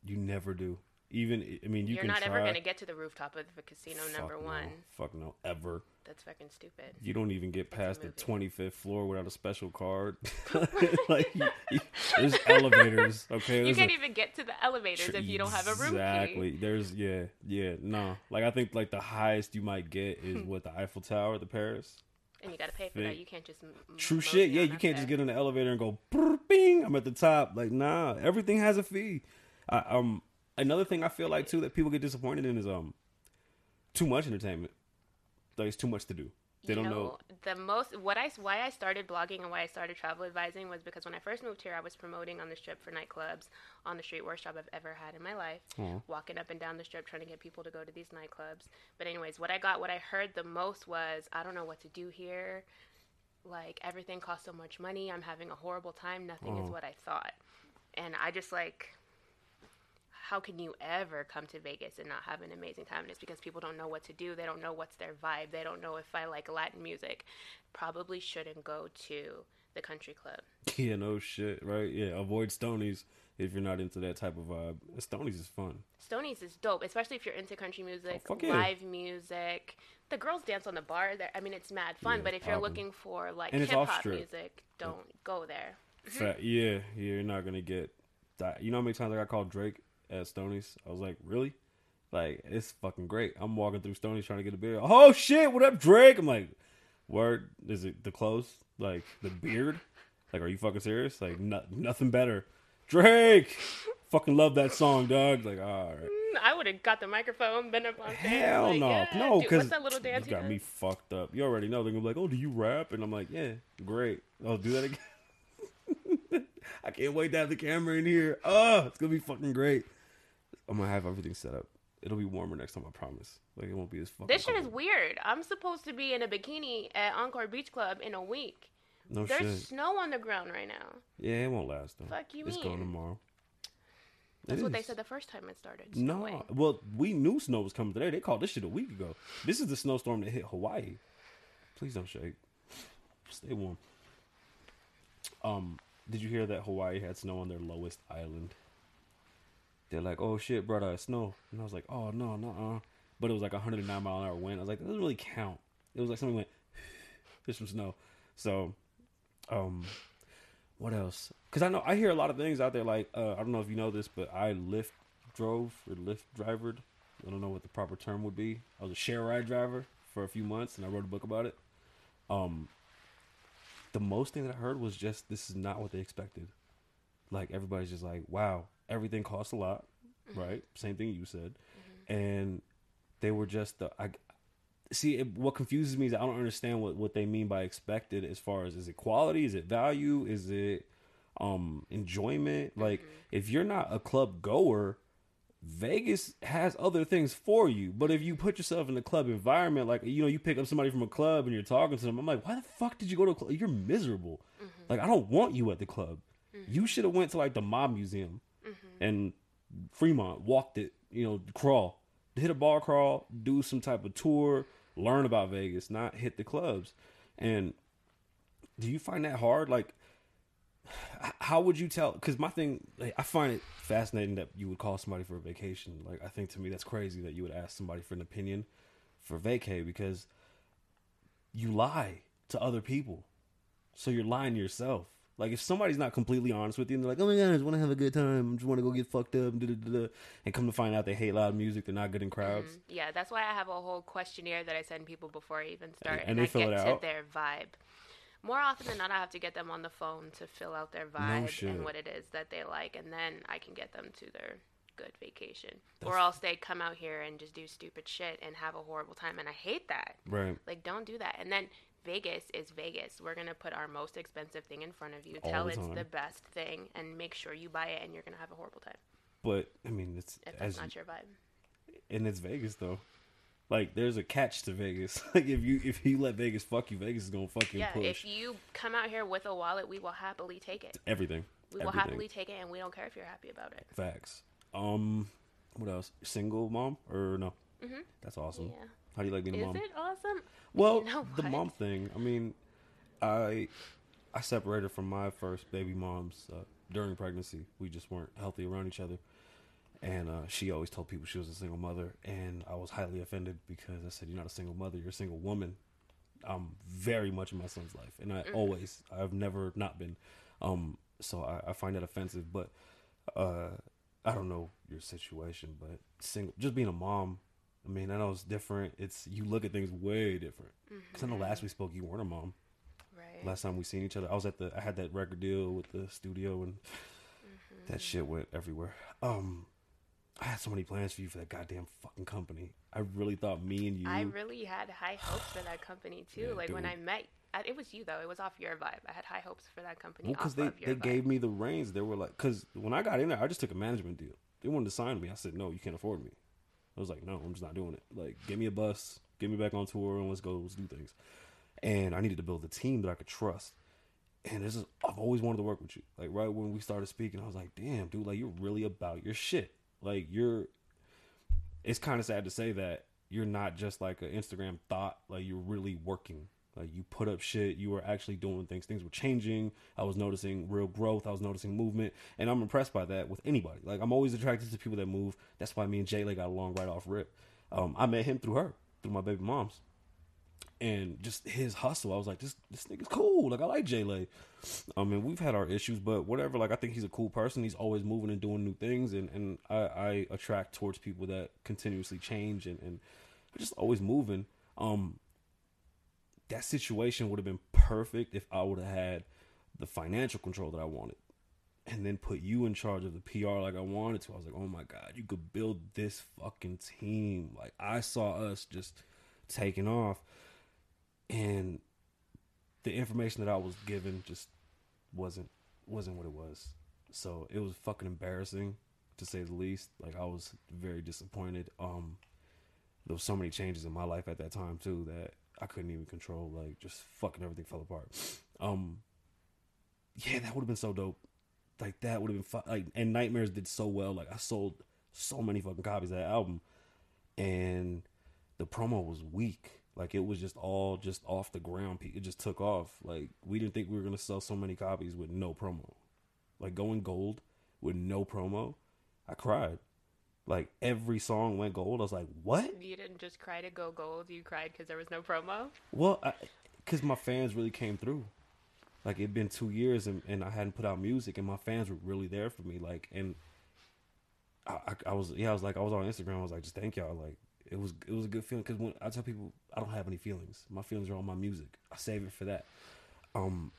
You never do. Even I mean, you you are not try. ever gonna get to the rooftop of the casino Fuck number no. one. Fuck no, ever. That's fucking stupid. You don't even get past the twenty fifth floor without a special card. [LAUGHS] [LAUGHS] like, you- you- there's [LAUGHS] elevators. Okay, You There's can't a- even get to the elevators if you don't have a room Exactly. key. There's yeah, yeah. No, like I think like the highest you might get is Hmm. what the Eiffel Tower, the Paris. And you gotta pay for that. You can't just True shit. Yeah, you can't just get in the elevator and go bing. I'm at the top. Like nah, everything has a fee. I, um, another thing I feel like too that people get disappointed in is um, too much entertainment. Like it's too much to do. They You don't know. the most what I why I started blogging and why I started travel advising was because when I first moved here, I was promoting on the strip for nightclubs on the street, worst job I've ever had in my life. Aw. Walking up and down the strip trying to get people to go to these nightclubs. But anyways, what I got, what I heard the most was, I don't know what to do here. Like everything costs so much money. I'm having a horrible time. Nothing is Oh. what I thought. And I just like how can you ever come to Vegas and not have an amazing time? And it's because people don't know what to do. They don't know what's their vibe. They don't know if I like Latin music. Probably shouldn't go to the country club. [LAUGHS] Yeah, no shit, right? Yeah, avoid Stonies if you're not into that type of vibe. Stonies is fun. Stonies is dope, especially if you're into country music, Oh, yeah. live music. The girls dance on the bar there. I mean, it's mad fun. Yeah, but if you're poppin'. looking for like hip hop music, don't go there. Yeah, yeah, you're not gonna get that. You know how many times I got called Drake at Stonies? I was like, really? Like, it's fucking great. I'm walking through Stonies trying to get a beer. Oh shit, what up, Drake? I'm like, word? Is it the clothes? Like the beard? Like, are you fucking serious? Like, no, nothing better. Drake, fucking love that song, dog. Like, all right. Mm, I would have got the microphone, been up on. Hell like, no, yeah, no, because that little dance you got me fucked up. You already know they're gonna be like, "Oh, do you rap?" And I'm like, "Yeah, great. I'll do that again." [LAUGHS] I can't wait to have the camera in here. Oh, it's gonna be fucking great. I'm gonna have everything set up. It'll be warmer next time, I promise. Like it won't be as fucking. This shit is weird. I'm supposed to be in a bikini at Encore Beach Club in a week. No There's shit. snow on the ground right now. Yeah, it won't last though. Fuck you It's mean? going tomorrow. That's It what they said the first time it started. No, well, we knew snow was coming today. They called this shit a week ago. This is the snowstorm that hit Hawaii. Please don't shake. Stay warm. Um, did you hear that Hawaii had snow on their lowest island? They're like, "Oh shit, brother, snow," and I was like, "Oh no, no, uh." But it was like a 109 mile an hour wind. I was like, "That doesn't really count." It was like something went, [SIGHS] "There's some snow." So, um, what else? Because I know I hear a lot of things out there. Like uh, I don't know if you know this, but I Lyft drove or Lyft drivered. I don't know what the proper term would be. I was a share ride driver for a few months, and I wrote a book about it. Um, the most thing that I heard was just this is not what they expected. Like everybody's just like, wow, everything costs a lot, mm-hmm. right? Same thing you said, mm-hmm. and they were just the I. see it, what confuses me is I don't understand what what they mean by expected as far as is it quality, is it value, is it um enjoyment? Mm-hmm. Like if you're not a club goer, Vegas has other things for you. But if you put yourself in a club environment, like you know, you pick up somebody from a club and you're talking to them, I'm like, why the fuck did you go to a club? You're miserable. Like I don't want you at the club. You should have went to like the mob museum and Fremont, walked it, you know, crawl, hit a bar crawl, do some type of tour, learn about Vegas, not hit the clubs. And do you find that hard? Like, how would you tell? Because my thing, like, I find it fascinating that you would call somebody for a vacation. Like, I think to me that's crazy that you would ask somebody for an opinion for vacay because you lie to other people, so you're lying to yourself. Like if somebody's not completely honest with you and they're like, "Oh my god, I just want to have a good time, I just want to go get fucked up," and, da-da-da-da," and come to find out they hate loud music, they're not good in crowds. Mm, Yeah, that's why I have a whole questionnaire that I send people before I even start, And and, they I fill get it to out? their vibe. More often than not, I have to get them on the phone to fill out their vibe shit. and what it is that they like, and then I can get them to their good vacation. or else they come out here and just do stupid shit and have a horrible time, and I hate that. Right. Like, don't do that. And then Vegas is Vegas. We're gonna put our most expensive thing in front of you, All tell the it's the best thing, and make sure you buy it, and you're gonna have a horrible time But I mean, it's if that's as not your vibe. and it's Vegas though. Like there's a catch to Vegas. [LAUGHS] Like if you if you let Vegas fuck you, Vegas is gonna fuck you Yeah, and if you come out here with a wallet, we will happily take it. everything. We will happily take it, and we don't care if you're happy about it. Facts. Um, what else? Single mom or no? Mm-hmm. That's awesome. Yeah. How do you like being a mom? Is it awesome? Well, You know the mom thing. I mean, I I separated from my first baby mom's uh, during pregnancy. We just weren't healthy around each other, and uh, she always told people she was a single mother, and I was highly offended because I said, "You're not a single mother. You're a single woman." I'm very much in my son's life, and I Mm. always, I've never not been. Um, so I, I find that offensive, but uh, I don't know your situation, but single, just being a mom. I mean, I know it's different. It's you look at things way different. Because I know last we spoke, you weren't a mom. Right. Last time we seen each other, I was at the. I had that record deal with the studio, and Mm-hmm. that shit went everywhere. Um, I had so many plans for you for that goddamn fucking company. I really thought me and you. I really had high hopes for that company [SIGHS] too. Yeah, like when. I met, it was you though. It was off your vibe. I had high hopes for that company. Well, because they, they vibe. gave me the reins. They were like, because when I got in there, I just took a management deal. They wanted to sign me. I said, no, you can't afford me. I was like, no, I'm just not doing it. Like, give me a bus, get me back on tour, and let's go, let's do things. And I needed to build a team that I could trust. And this is, I've always wanted to work with you. Like, right when we started speaking, I was like, damn, dude, like, you're really about your shit. Like, you're, it's kind of sad to say that you're not just like an Instagram thought. Like, you're really working. Like, you put up shit. You were actually doing things. Things were changing. I was noticing real growth. I was noticing movement. And I'm impressed by that with anybody. Like, I'm always attracted to people that move. That's why me and Jay got along right off rip. Um, I met him through her, through my baby mom's and just his hustle. I was like, this this nigga's cool. Like I like Jay Lay. I mean, we've had our issues, but whatever. Like I think he's a cool person. He's always moving and doing new things, and and I, I attract towards people that continuously change and and just always moving. Um, that situation would have been perfect if I would have had the financial control that I wanted. And then put you in charge of the PR like I wanted to. I was like, oh my God, you could build this fucking team. Like, I saw us just taking off and the information that I was given just wasn't wasn't what it was. So it was fucking embarrassing to say the least. Like I was very disappointed. Um there was so many changes in my life at that time too that I couldn't even control. Like just fucking everything fell apart. [SNIFFS] Um yeah, that would have been so dope. Like that would have been fu- like and Nightmares did so well. Like I sold so many fucking copies of that album and the promo was weak. Like it was just all just off the ground. It just took off. Like we didn't think we were gonna sell so many copies with no promo. Like going gold with no promo, I cried. Like every song went gold. I was like, what? You didn't just cry to go gold. You cried because there was no promo. Well, because my fans really came through. Like it'd been two years and, and I hadn't put out music, and my fans were really there for me. Like, and I, I, I was yeah, I was like I was on Instagram. I was like, just thank y'all. Like it was it was a good feeling because when I tell people I don't have any feelings, my feelings are on my music. I save it for that. Um,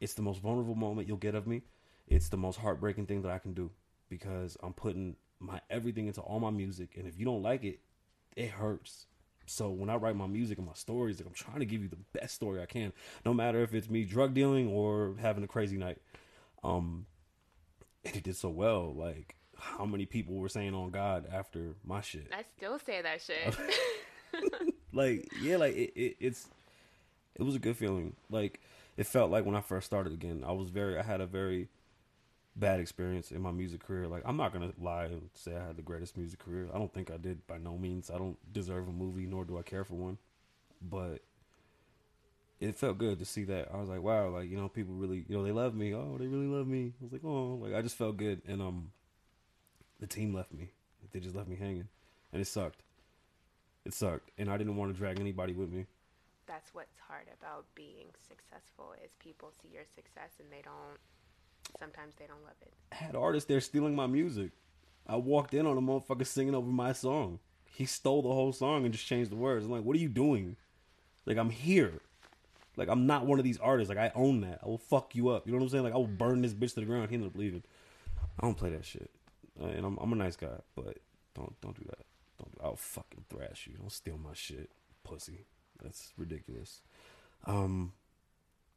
it's the most vulnerable moment you'll get of me. It's the most heartbreaking thing that I can do because I'm putting my everything into all my music, and if you don't like it, it hurts. So when I write my music and my stories, like I'm trying to give you the best story I can, no matter if it's me drug dealing or having a crazy night. Um, and it did so well. Like how many people were saying on God after my shit? I still say that shit. [LAUGHS] like yeah like it, it it's it was a good feeling like it felt like when i first started again i was very i had a very bad experience in my music career. Like i'm not gonna lie and say i had the greatest music career. I don't think i did by no means. I don't deserve a movie nor do i care for one. But it felt good to see that. I was like wow like you know people really you know they love me. Oh they really love me. I was like oh like i just felt good. And um the team left me. They just left me hanging. And it sucked. It sucked, and I didn't want to drag anybody with me. That's what's hard about being successful is people see your success and they don't. Sometimes they don't love it. I had artists there stealing my music. I walked in on a motherfucker singing over my song. He stole the whole song and just changed the words. I'm like, what are you doing? Like, I'm here. Like, I'm not one of these artists. Like, I own that. I will fuck you up. You know what I'm saying? Like, I will burn this bitch to the ground. He ended up leaving. I don't play that shit. Uh, and I'm, I'm a nice guy, but don't don't do that. Don't. I'll fucking thrash you. Don't steal my shit, pussy. That's ridiculous. Um,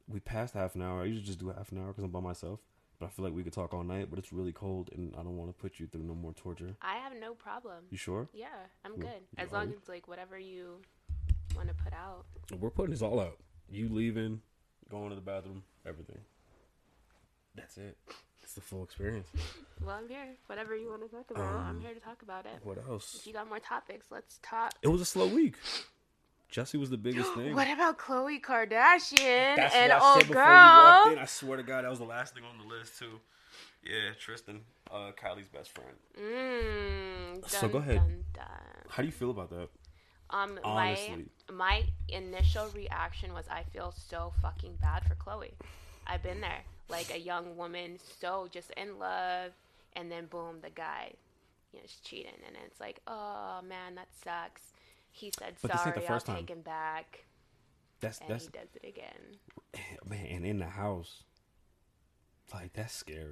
we passed half an hour. I usually just do half an hour because I'm by myself. But I feel like we could talk all night. But it's really cold, and I don't want to put you through no more torture. I have no problem. You sure? Yeah, I'm Yeah, good. As long as like whatever you want to put out. We're putting this all out. You leaving, going to the bathroom, everything. That's it. It's the full experience. [LAUGHS] Well, I'm here. Whatever you want to talk about, I'm Um, here to talk about it. What else? If else? you got more topics, let's talk. It was a slow week. Jussie was the biggest [GASPS] thing. What about Khloe Kardashian That's and what I old said before walked in. I swear to God, that was the last thing on the list too. Yeah, Tristan, uh, Kylie's best friend. Mm, So go ahead. Dun, dun. How do you feel about that? Um, Honestly. my my initial reaction was I feel so fucking bad for Khloe. I've been there, like a young woman, so just in love, and then boom, the guy, you know, is cheating, and it's like, oh man, that sucks. He said But sorry, the first I'll time. take him back, That's and that's he does it again. [SIGHS] man, and in the house, like that's scary.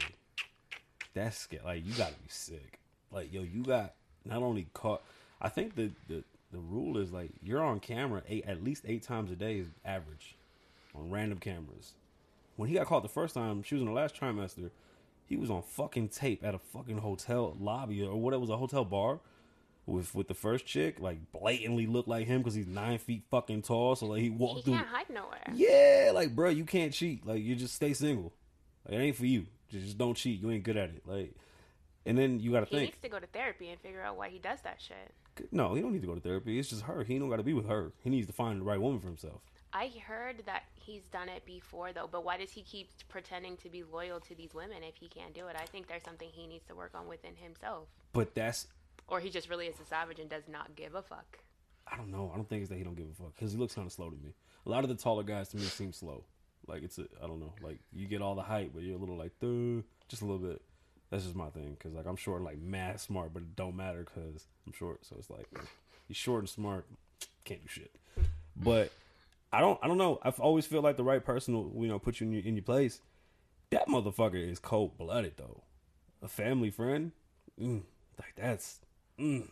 That's scary. Like you gotta be sick. Like yo, you got not only caught. I think the the the rule is like you're on camera eight at least eight times a day is average on random cameras. When he got caught the first time, she was in the last trimester. He was on fucking tape at a fucking hotel lobby or what it was a hotel bar with with the first chick. Like blatantly looked like him because he's nine feet fucking tall. So like he walked He through. can't hide nowhere. Yeah, like bro, you can't cheat. Like you just stay single. Like, it ain't for you. Just, just don't cheat. You ain't good at it. Like, and then you got to think. He needs to go to therapy and figure out why he does that shit. No, he don't need to go to therapy. It's just her. He don't got to be with her. He needs to find the right woman for himself. I heard that he's done it before though, but why does he keep pretending to be loyal to these women if he can't do it? I think there's something he needs to work on within himself. But that's Or he just really is a savage and does not give a fuck. I don't know. I don't think it's that he don't give a fuck because he looks kind of slow to me. A lot of the taller guys to me seem slow. Like it's a I don't know. Like you get all the hype, but you're a little like duh, just a little bit. That's just my thing because like I'm short and like mad smart, but it don't matter because I'm short. So it's like he's short and smart, can't do shit. But I don't I don't know. I've always feel like the right person will you know put you in your, in your place. That motherfucker is cold blooded though. A family friend, mm, like that's mm,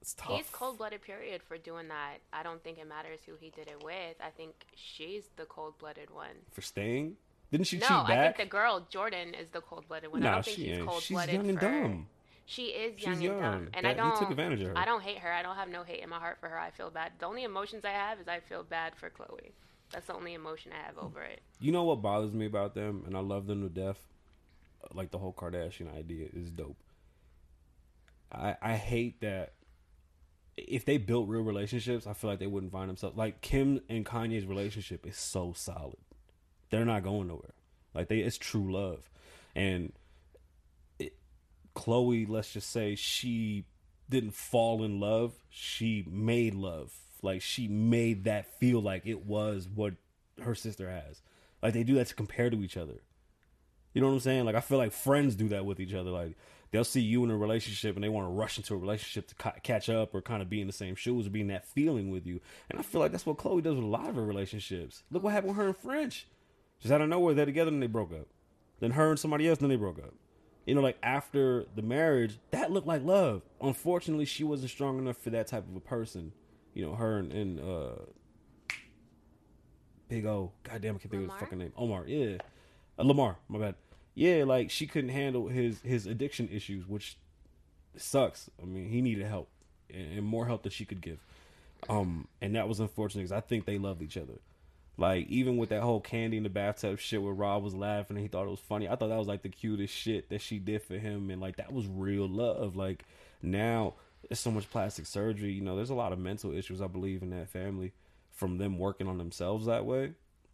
it's tough. He's cold blooded, period, for doing that. I don't think it matters who he did it with. I think she's the cold blooded one. for staying. Didn't she no, cheat I think the girl, Jordyn, is the cold blooded one. I Nah, don't think she he's ain't. cold She's blooded. young and for, dumb. She is She's young and dumb. And I That- he don't took advantage of her. I don't hate her. I don't have no hate in my heart for her. I feel bad. The only emotions I have is I feel bad for Khloe. That's the only emotion I have over it. You know what bothers me about them, and I love them to death. Like the whole Kardashian idea is dope. I I hate that if they built real relationships, I feel like they wouldn't find themselves like Kim and Kanye's relationship is so solid. They're not going nowhere. Like they, it's true love, and it, Khloe, let's just say she didn't fall in love. She made love. Like she made that feel like it was what her sister has. Like they do that to compare to each other. You know what I'm saying? Like I feel like friends do that with each other. Like they'll see you in a relationship and they want to rush into a relationship to ca- catch up or kind of be in the same shoes or be in that feeling with you. And I feel like that's what Khloe does with a lot of her relationships. Look what happened with her and French. Just out of nowhere, they're together and they broke up. Then her and somebody else, then they broke up. You know, like after the marriage, that looked like love. Unfortunately, she wasn't strong enough for that type of a person. You know, her and, and uh, Big O. Goddamn, I can't think of his fucking name. Omar. Yeah, uh, Lamar. My bad. Yeah, like she couldn't handle his his addiction issues, which sucks. I mean, he needed help and, and more help than she could give. Um, and that was unfortunate because I think they loved each other. Like even with that whole candy in the bathtub shit where Rob was laughing and he thought it was funny, I thought that was like the cutest shit that she did for him, and like that was real love. Like now there's so much plastic surgery, you know, there's a lot of mental issues I believe in that family from them working on themselves that way.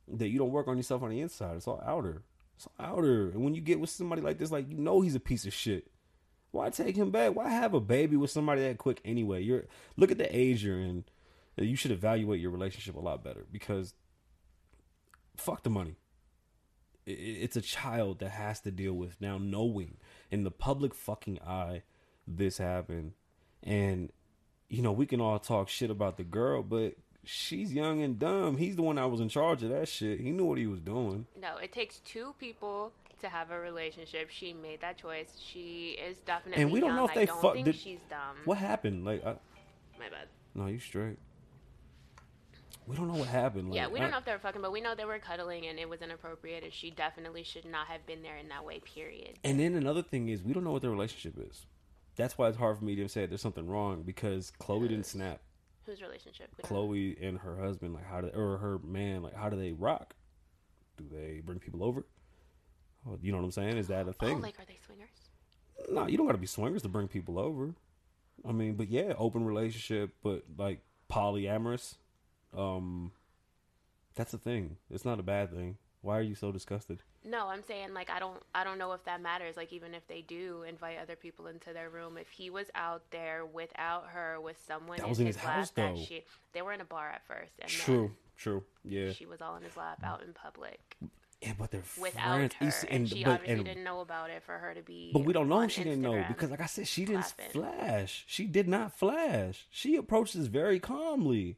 That you don't work on yourself on the inside. It's all outer. It's. And when you get with somebody like this, like you know he's a piece of shit. Why take him back? Why have a baby with somebody that quick anyway? You're look at the age you're in. You should evaluate your relationship a lot better because fuck the money. It's a child that has to deal with now knowing in the public fucking eye this happened. And, you know, we can all talk shit about the girl, but she's young and dumb. He's the one that was in charge of that shit. He knew what he was doing. No, it takes two people to have a relationship. She made that choice. She is definitely And we don't know if they don't fuck- did- she's dumb. What happened? Like, I, My bad. no, you straight. We don't know what happened. Like, yeah, we don't know if they were fucking, but we know they were cuddling and it was inappropriate, and she definitely should not have been there in that way. Period. And then another thing is we don't know what their relationship is. That's why it's hard for me to say there's something wrong because Khloe didn't snap. Whose relationship? Khloe and her husband, like how do or her man, like how do they rock? Do they bring people over? Oh, you know what I'm saying? Is that a Oh, thing? like are they swingers? no, you don't got to be swingers to bring people over. I mean, but yeah, open relationship, but like polyamorous. Um, that's a thing. It's not a bad thing. Why are you so disgusted? No, I'm saying like I don't I don't know if that matters. Like even if they do invite other people into their room, if he was out there without her with someone That was in his, his house, that though. she they were in a bar at first and True, true, yeah, she was all in his lap out in public yeah, but they're without friends. her see- and, she but- obviously and- didn't know about it for her to be But we don't know if she didn't know because, like I said, she didn't flash. She did not flash. She approaches very calmly.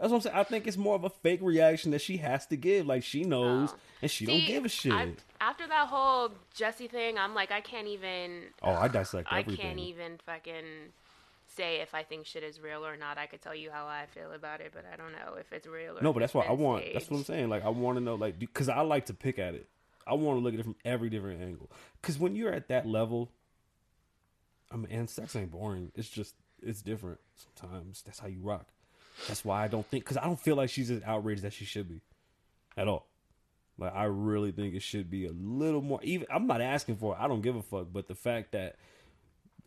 That's what I'm saying. I think it's more of a fake reaction that she has to give. Like she knows Oh. and she See, don't give a shit. I- after that whole Jussie thing, I'm like, I can't even. oh, I dissect I can't even fucking say if I think shit is real or not. I could tell you how I feel about it, but I don't know if it's real or No, but that's what I want. That's what I'm saying. Like I want to know, like, because I like to pick at it. I want to look at it from every different angle. Because when you're at that level, I mean, and sex ain't boring. It's just it's different. Sometimes that's how you rock. That's why I don't think because I don't feel like she's as outraged as she should be, at all. Like I really think it should be a little more. Even I'm not asking for it. I don't give a fuck. But the fact that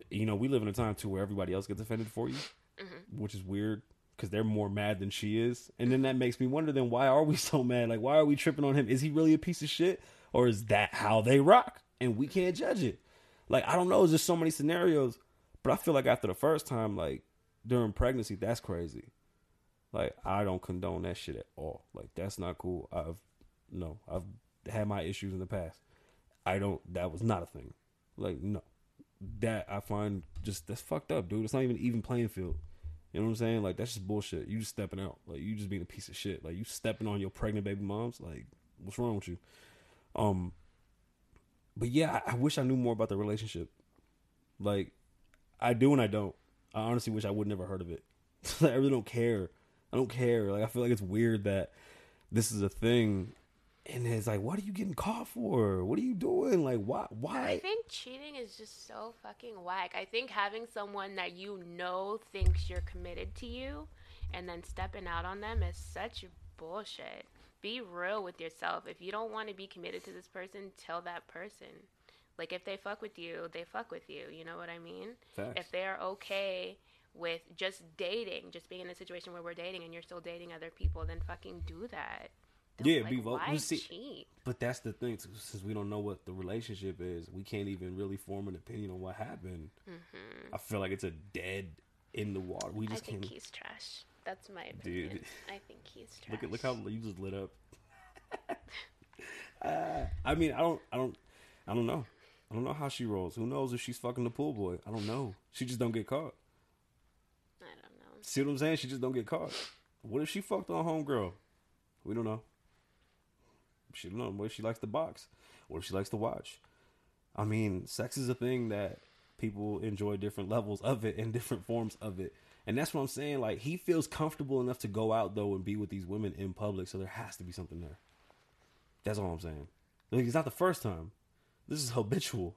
you know we live in a time too where everybody else gets offended for you, mm-hmm. which is weird because they're more mad than she is. And then mm-hmm. that makes me wonder then why are we [LAUGHS] so mad? Like why are we tripping on him? Is he really a piece of shit or is that how they rock and we can't judge it? Like I don't know. There's just so many scenarios. But I feel like after the first time, like during pregnancy, that's crazy. Like I don't condone that shit at all. Like that's not cool. I've no, I've had my issues in the past. I don't. That was not a thing. Like no, that I find just that's fucked up, dude. It's not even even playing field. You know what I'm saying? Like that's just bullshit. You just stepping out. Like you just being a piece of shit. Like you stepping on your pregnant baby moms. Like what's wrong with you? Um. But yeah, I, I wish I knew more about the relationship. Like I do and I don't. I honestly wish I would never heard of it. [LAUGHS] I really don't care. I don't care. Like I feel like it's weird that this is a thing, and it's like, what are you getting caught for? What are you doing? Like why? Why? I think cheating is just so fucking whack. I think having someone that you know thinks you're committed to you and then stepping out on them is such bullshit. Be real with yourself. If you don't want to be committed to this person, tell that person. Like if they fuck with you, they fuck with you. You know what I mean? Facts. If they're okay with just dating, just being in a situation where we're dating and you're still dating other people, then fucking do that. Don't, Yeah, like, be vocal. Why see- cheat? But that's the thing. Since we don't know what the relationship is, we can't even really form an opinion on what happened. I feel like it's a dead in the water. We Mm-hmm. I just think can't. he's trash. That's my Dude. opinion. [LAUGHS] I think he's trash. Look at look how you just lit up. uh, [LAUGHS] I mean, I don't, I don't, I don't know. I don't know how she rolls. Who knows if she's fucking the pool boy? I don't know. She just don't get caught. I don't know. See what I'm saying? She just don't get caught. What if she fucked on homegirl? We don't know. She don't know. What if she likes to box? What if she likes to watch? I mean, sex is a thing that people enjoy different levels of it and different forms of it. And that's what I'm saying. Like he feels comfortable enough to go out though and be with these women in public, so there has to be something there. That's all I'm saying. Like, it's not the first time. This is habitual.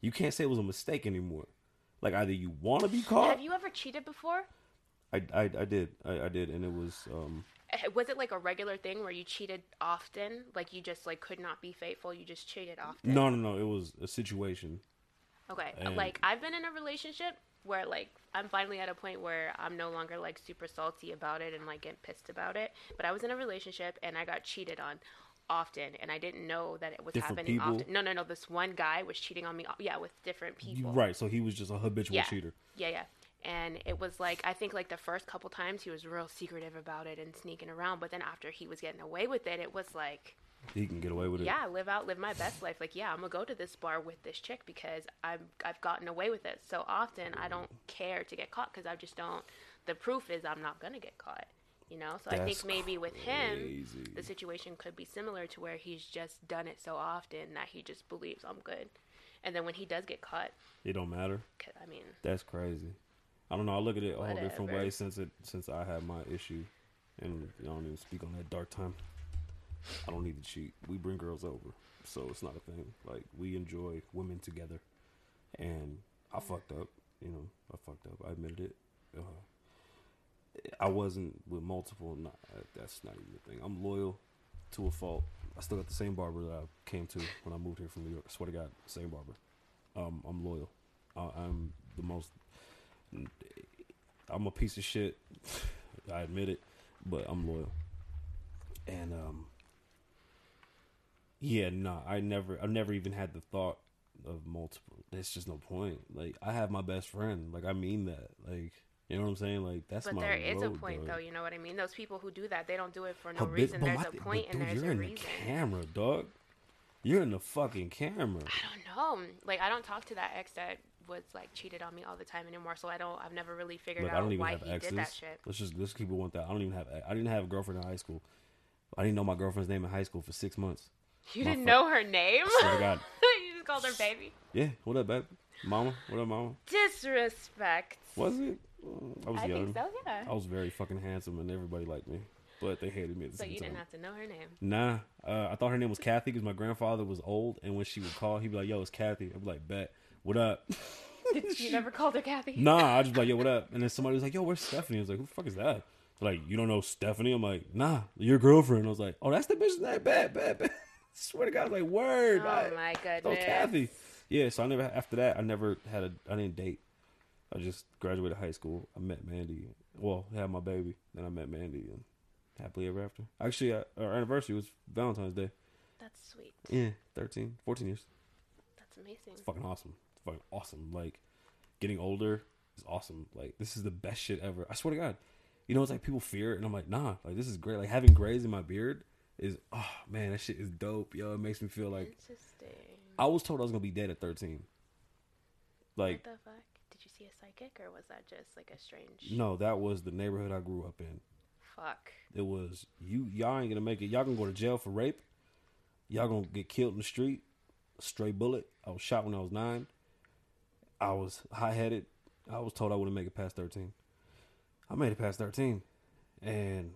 You can't say it was a mistake anymore. Like either you want to be caught. Have you ever cheated before? I, I I did I, I did, and it was um Uh, Was it like a regular thing where you cheated often? Like you just like could not be faithful, you just cheated often? no no no. It was a situation. Okay. And- like I've been in a relationship where like I'm finally at a point where I'm no longer like super salty about it and like get pissed about it. But I was in a relationship and I got cheated on often and I didn't know that it was Different happening people? often. No, no, no. This one guy was cheating on me. Yeah, with different people. Right. So he was just a habitual Yeah. cheater. Yeah, yeah. And it was like I think like the first couple times he was real secretive about it and sneaking around, but then after he was getting away with it, it was like He can get away with it. yeah, live out, live my best life. Like, yeah, I'm gonna go to this bar with this chick because I've I've gotten away with it so often. I don't care to get caught because I just don't. The proof is I'm not gonna get caught. You know, so I think maybe with him, crazy. the situation could be similar to where he's just done it so often that he just believes I'm good, and then when he does get caught, It don't matter I mean, That's crazy. I don't know. I look at it a whole different way since it since I had my issue, and I don't even speak on that dark time. I don't need to cheat. We bring girls over, so it's not a thing. Like we enjoy women together, and I fucked up. You know, I fucked up. I admitted it. Uh, I wasn't with multiple. Not, that's not even a thing. I'm loyal to a fault. I still got the same barber that I came to when I moved here from New York. I swear to God, same barber. Um, I'm loyal. Uh, I'm the most I'm a piece of shit. [LAUGHS] I admit it, but I'm loyal. And um yeah, nah, I never I never even had the thought of multiple. There's just no point. Like I have my best friend. Like I mean that. Like you know what I'm saying? Like that's but my But there is a point dog. though. You know what I mean? Those people who do that, they don't do it for no Habit- reason. but There's my a point but and dude, there's you're a in reason. the camera, dog. You're in the fucking camera. I don't know. Like I don't talk to that ex that was like cheated on me all the time anymore. So I don't. I've never really figured Look, I out don't even why have he exes. did that shit. Let's just let's keep it one thing. I don't even have. I didn't have a girlfriend in high school. I didn't know my girlfriend's name in high school for six months. You My didn't know her name. To God. [LAUGHS] you just called her baby. Yeah, what up, babe? Mama, what up, mama? Disrespect. Was it? I was I young. think so. Yeah. I was very fucking handsome, and everybody liked me, but they hated me at the so same you didn't have to know her name. Nah, uh, I thought her name was Kathy because my grandfather was old, and when she would call, he'd be like, "Yo, it's Kathy." I'd be like, "Bet, what up?" [LAUGHS] [LAUGHS] you never called her Kathy. nah, I just like, "Yo, what up?" And then somebody was like, "Yo, where's Stephanie?" I was like, "Who the fuck is that?" They're like, you don't know Stephanie? I'm like, nah, your girlfriend. I was like, oh, that's the bitch name. Bad, bad, bad. [LAUGHS] Swear to God, I was like, word. Oh I- my Oh. Kathy. Yeah, so I never after that I never had a I didn't date. I just graduated high school. I met Mandy. Well, had my baby. Then I met Mandy and happily ever after. Actually, uh, our anniversary was Valentine's Day. That's sweet. Yeah, 13, 14 years. That's amazing. It's fucking awesome. Fucking awesome. Like getting older is awesome. Like this is the best shit ever. I swear to God. You know, it's like people fear it, and I'm like, nah. Like this is great. Like having grays in my beard is oh man, that shit is dope. Yo, it makes me feel like Interesting. I was told I was gonna be dead at 13. Like what the fuck? Did you see a psychic or was that just like a strange? no, that was the neighborhood I grew up in. Fuck. It was you. Y'all ain't gonna make it. Y'all gonna go to jail for rape. Y'all gonna get killed in the street. A stray bullet. I was shot when I was nine. I was high headed. I was told I wouldn't make it past thirteen. I made it past thirteen, and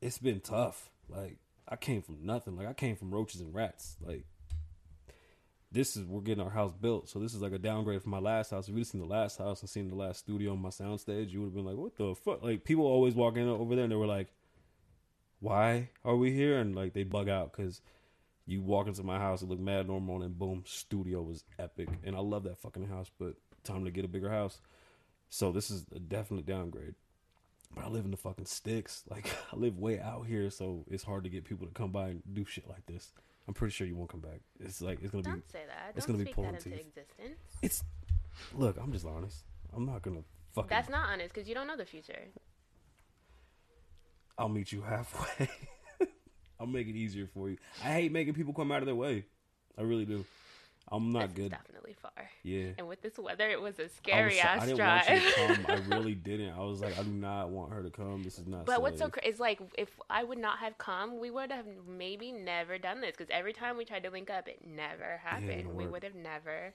it's been tough. Like I came from nothing. Like I came from roaches and rats. Like this is we're getting our house built, so this is like a downgrade from my last house. If you'd seen the last house and seen the last studio on my soundstage, you would have been like, "What the fuck?" Like people always walk in over there and they were like, "Why are we here?" And like they bug out because you walk into my house, it looked mad normal, and boom, studio was epic, and I love that fucking house. But time to get a bigger house, so this is a definite downgrade. But I live in the fucking sticks. [LAUGHS] Like I live way out here, so it's hard to get people to come by and do shit like this. I'm pretty sure you won't come back. It's like it's gonna be. Don't say that. it's Don't gonna be pulling that into teeth. existence. It's look. I'm just honest. I'm not gonna fucking. That's not honest because you don't know the future. I'll meet you halfway. [LAUGHS] I'll make it easier for you. I hate making people come out of their way. I really do. I'm not This is good. definitely far. Yeah. And with this weather, it was a I, was, scary so- I didn't drive. want you to come. I [LAUGHS] really didn't. I was like, I do not want her to come. This is not. But what's so crazy is like if I would not have come, we would have maybe never done this because every time we tried to link up, it never happened. didn't we would have never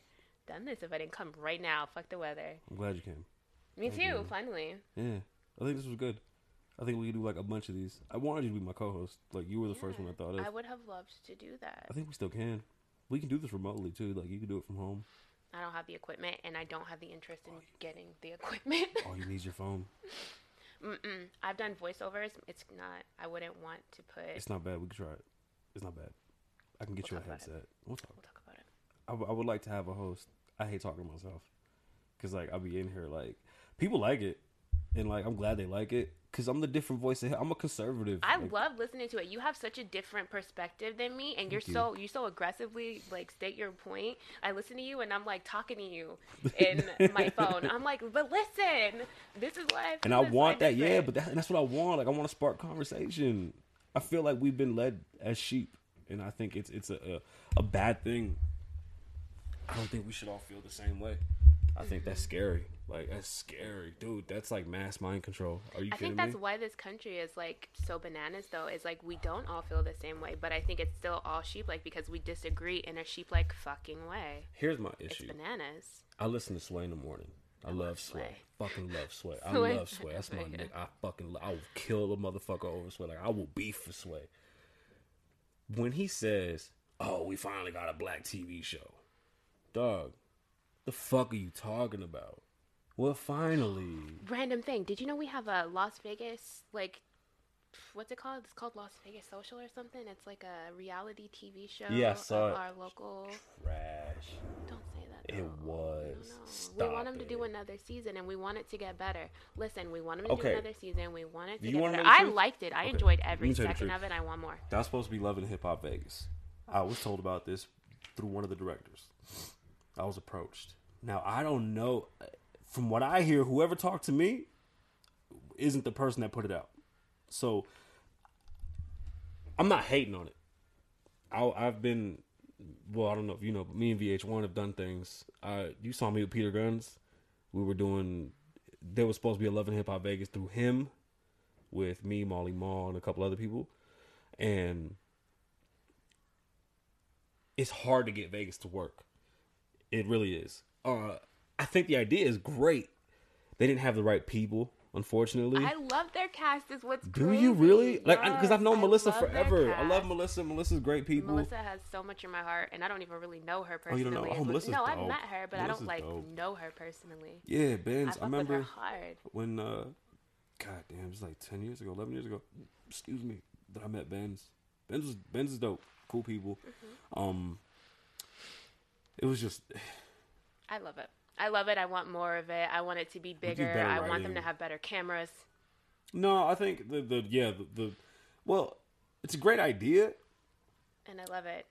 done this if I didn't come right now. Fuck the weather. I'm glad you came. Me Thank too. you. Finally. Yeah, I think this was good. I think we could do like a bunch of these. I wanted you to be my co-host. Like you were the first one I thought of. I would have loved to do that. I think we still can. We can do this remotely too. Like you can do it from home. I don't have the equipment, and I don't have the interest in oh, getting the equipment. All [LAUGHS] oh, you need is your phone. Mm-mm. I've done voiceovers. It's not. I wouldn't want to put. It's not bad. We can try it. It's not bad. I can get We'll you a talk about it. headset. We'll talk. We'll talk about it. I, w- I would like to have a host. I hate talking to myself because like I'll be in here like people like it, and like I'm glad they like it because I'm the different voice. I'm a conservative. I like, love listening to it. You have such a different perspective than me, and you're you. so you so aggressively like state your point. I listen to you, and I'm like talking to you [LAUGHS] in my phone. I'm like, but listen, this is why. I and I want that. Yeah, but that, that's what I want. Like I want to spark conversation. I feel like we've been led as sheep, and I think it's it's a a, a bad thing. I don't think we should all feel the same way. I think that's scary. Like that's scary, dude. That's like mass mind control. Are you I kidding think that's me? why this country is like so bananas though is like we don't all feel the same way but i think it's still all sheep like because we disagree in a sheep like fucking way Here's my it's issue. bananas I listen to Sway in the morning. I, love love Sway. Sway. Fucking love Sway. I Sway. love Sway. That's my Yeah. nigga. I fucking lo- I will kill a motherfucker over Sway. Like I will beef for Sway. When he says, "Oh, we finally got a black TV show," dog, the fuck are you talking about? Well, finally. random thing did you know we have a las vegas like what's it called it's called las vegas social or something it's like a reality tv show Yeah, I saw of it. our local Trash. don't say that It was. We want them to do another season and we want it to get better listen we want them to Okay. do another season we want it to you get better i liked it i Okay. enjoyed every me tell you the second of it i want more That was supposed to be Love & Hip Hop Vegas. I was told about this through one of the directors. I was approached. Now I don't know. From what I hear, whoever talked to me isn't the person that put it out. So I'm not hating on it. I, I've been, well, I don't know if you know, but me and VH1 have done things. Uh, you saw me with Peter Gunz. We were doing. There was supposed to be a Love Loving Hip Hop Vegas through him, with me, Mally Mall, and a couple other people and it's hard to get Vegas to work. It really is. Uh, I think the idea is great. They didn't have the right people, unfortunately. I love their cast. Is what's Do crazy. you really? Like, because I've known I Melissa forever. I love. Melissa. Melissa's great people. Melissa has so much in my heart, and I don't even really know her personally. Oh, you don't know? Oh, Melissa's no, I've met her, but I don't like dope. know her personally. Yeah, I I, remember hard. when, uh, God damn, it was like 10 years ago, 11 years ago. Excuse me, that I met Ben's. Ben's was Benz is dope. Cool people. Mm-hmm. Um, it was just I love it. I love it. I want more of it. I want it to be bigger. I want them to have better cameras. No, I think the the yeah the, the well, it's a great idea. And I love it.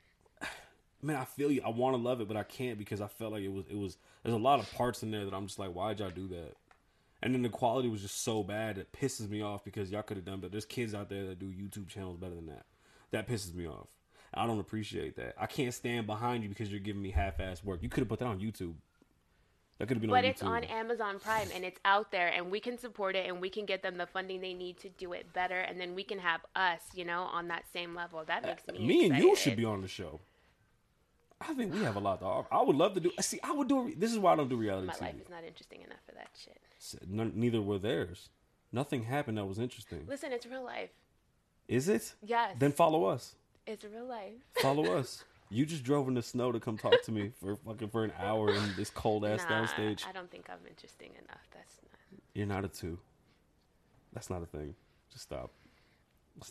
Man, I feel you. I want to love it, but I can't because I felt like it was it was. There's a lot of parts in there that I'm just like, why'd y'all do that? And then the quality was just so bad it pisses me off because y'all could have done better. There's kids out there that do YouTube channels better than that. That pisses me off. I don't appreciate that. I can't stand behind you because you're giving me half-ass work. You could have put that on YouTube. That could have been But on it's on Amazon Prime and it's out there and we can support it and we can get them the funding they need to do it better and then we can have us, you know, on that same level. That uh, makes me me and you should be on the show. I think we have a lot to offer. I would love to do. See, I would do. This is why I don't do reality My TV. life is not interesting enough for that shit. None- neither were theirs. Nothing happened that was interesting. Listen, it's real life. Is it? Yes. Then follow us. It's real life. Follow [LAUGHS] us. You just drove in the snow to come talk to me for fucking for an hour in this cold ass Nah, downstage. I don't think I'm interesting enough. That's not. You're not a two. That's not a thing. Just stop.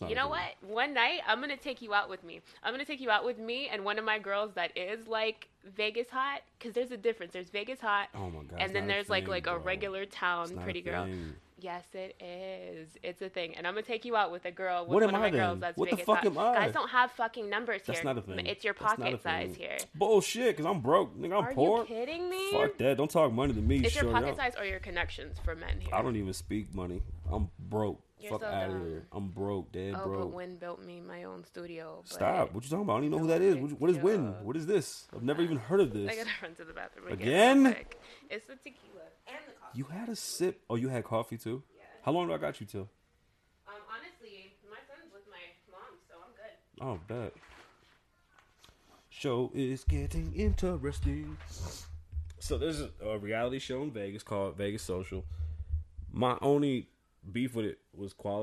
You know what? One night I'm gonna take you out with me. I'm gonna take you out with me and one of my girls that is like Vegas hot, because there's a difference. There's Vegas hot, Oh my god. and then there's like thing, like a bro. regular town pretty girl. thing. Yes, it is. It's a thing, and I'm gonna take you out with a girl. With What am one of I my girls then? that's What the fuck am I? Guys don't have fucking numbers That's here. not a thing. It's your That's pocket size here. Bullshit, because I'm broke. Nigga, I'm Are poor. you kidding me? Fuck that. Don't talk money to me. It's your pocket size or your connections for men here. I don't even speak money. I'm broke. You're Fuck so out of here. I'm broke, dead oh, broke. but Win built me my own studio. But Stop. What you talking about? I don't even know who that is. What, what is Win? What is this? I've never even heard of this. [LAUGHS] I gotta run to the bathroom Again? quick. It's the tequila and the coffee. You had a sip. Oh, you had coffee too? Yeah. How long do I got you till? Um, honestly, my son's with my mom, so I'm good. Oh, bet. Show is getting interesting. So there's a, a reality show in Vegas called Vegas Social. My only beef with it was quality.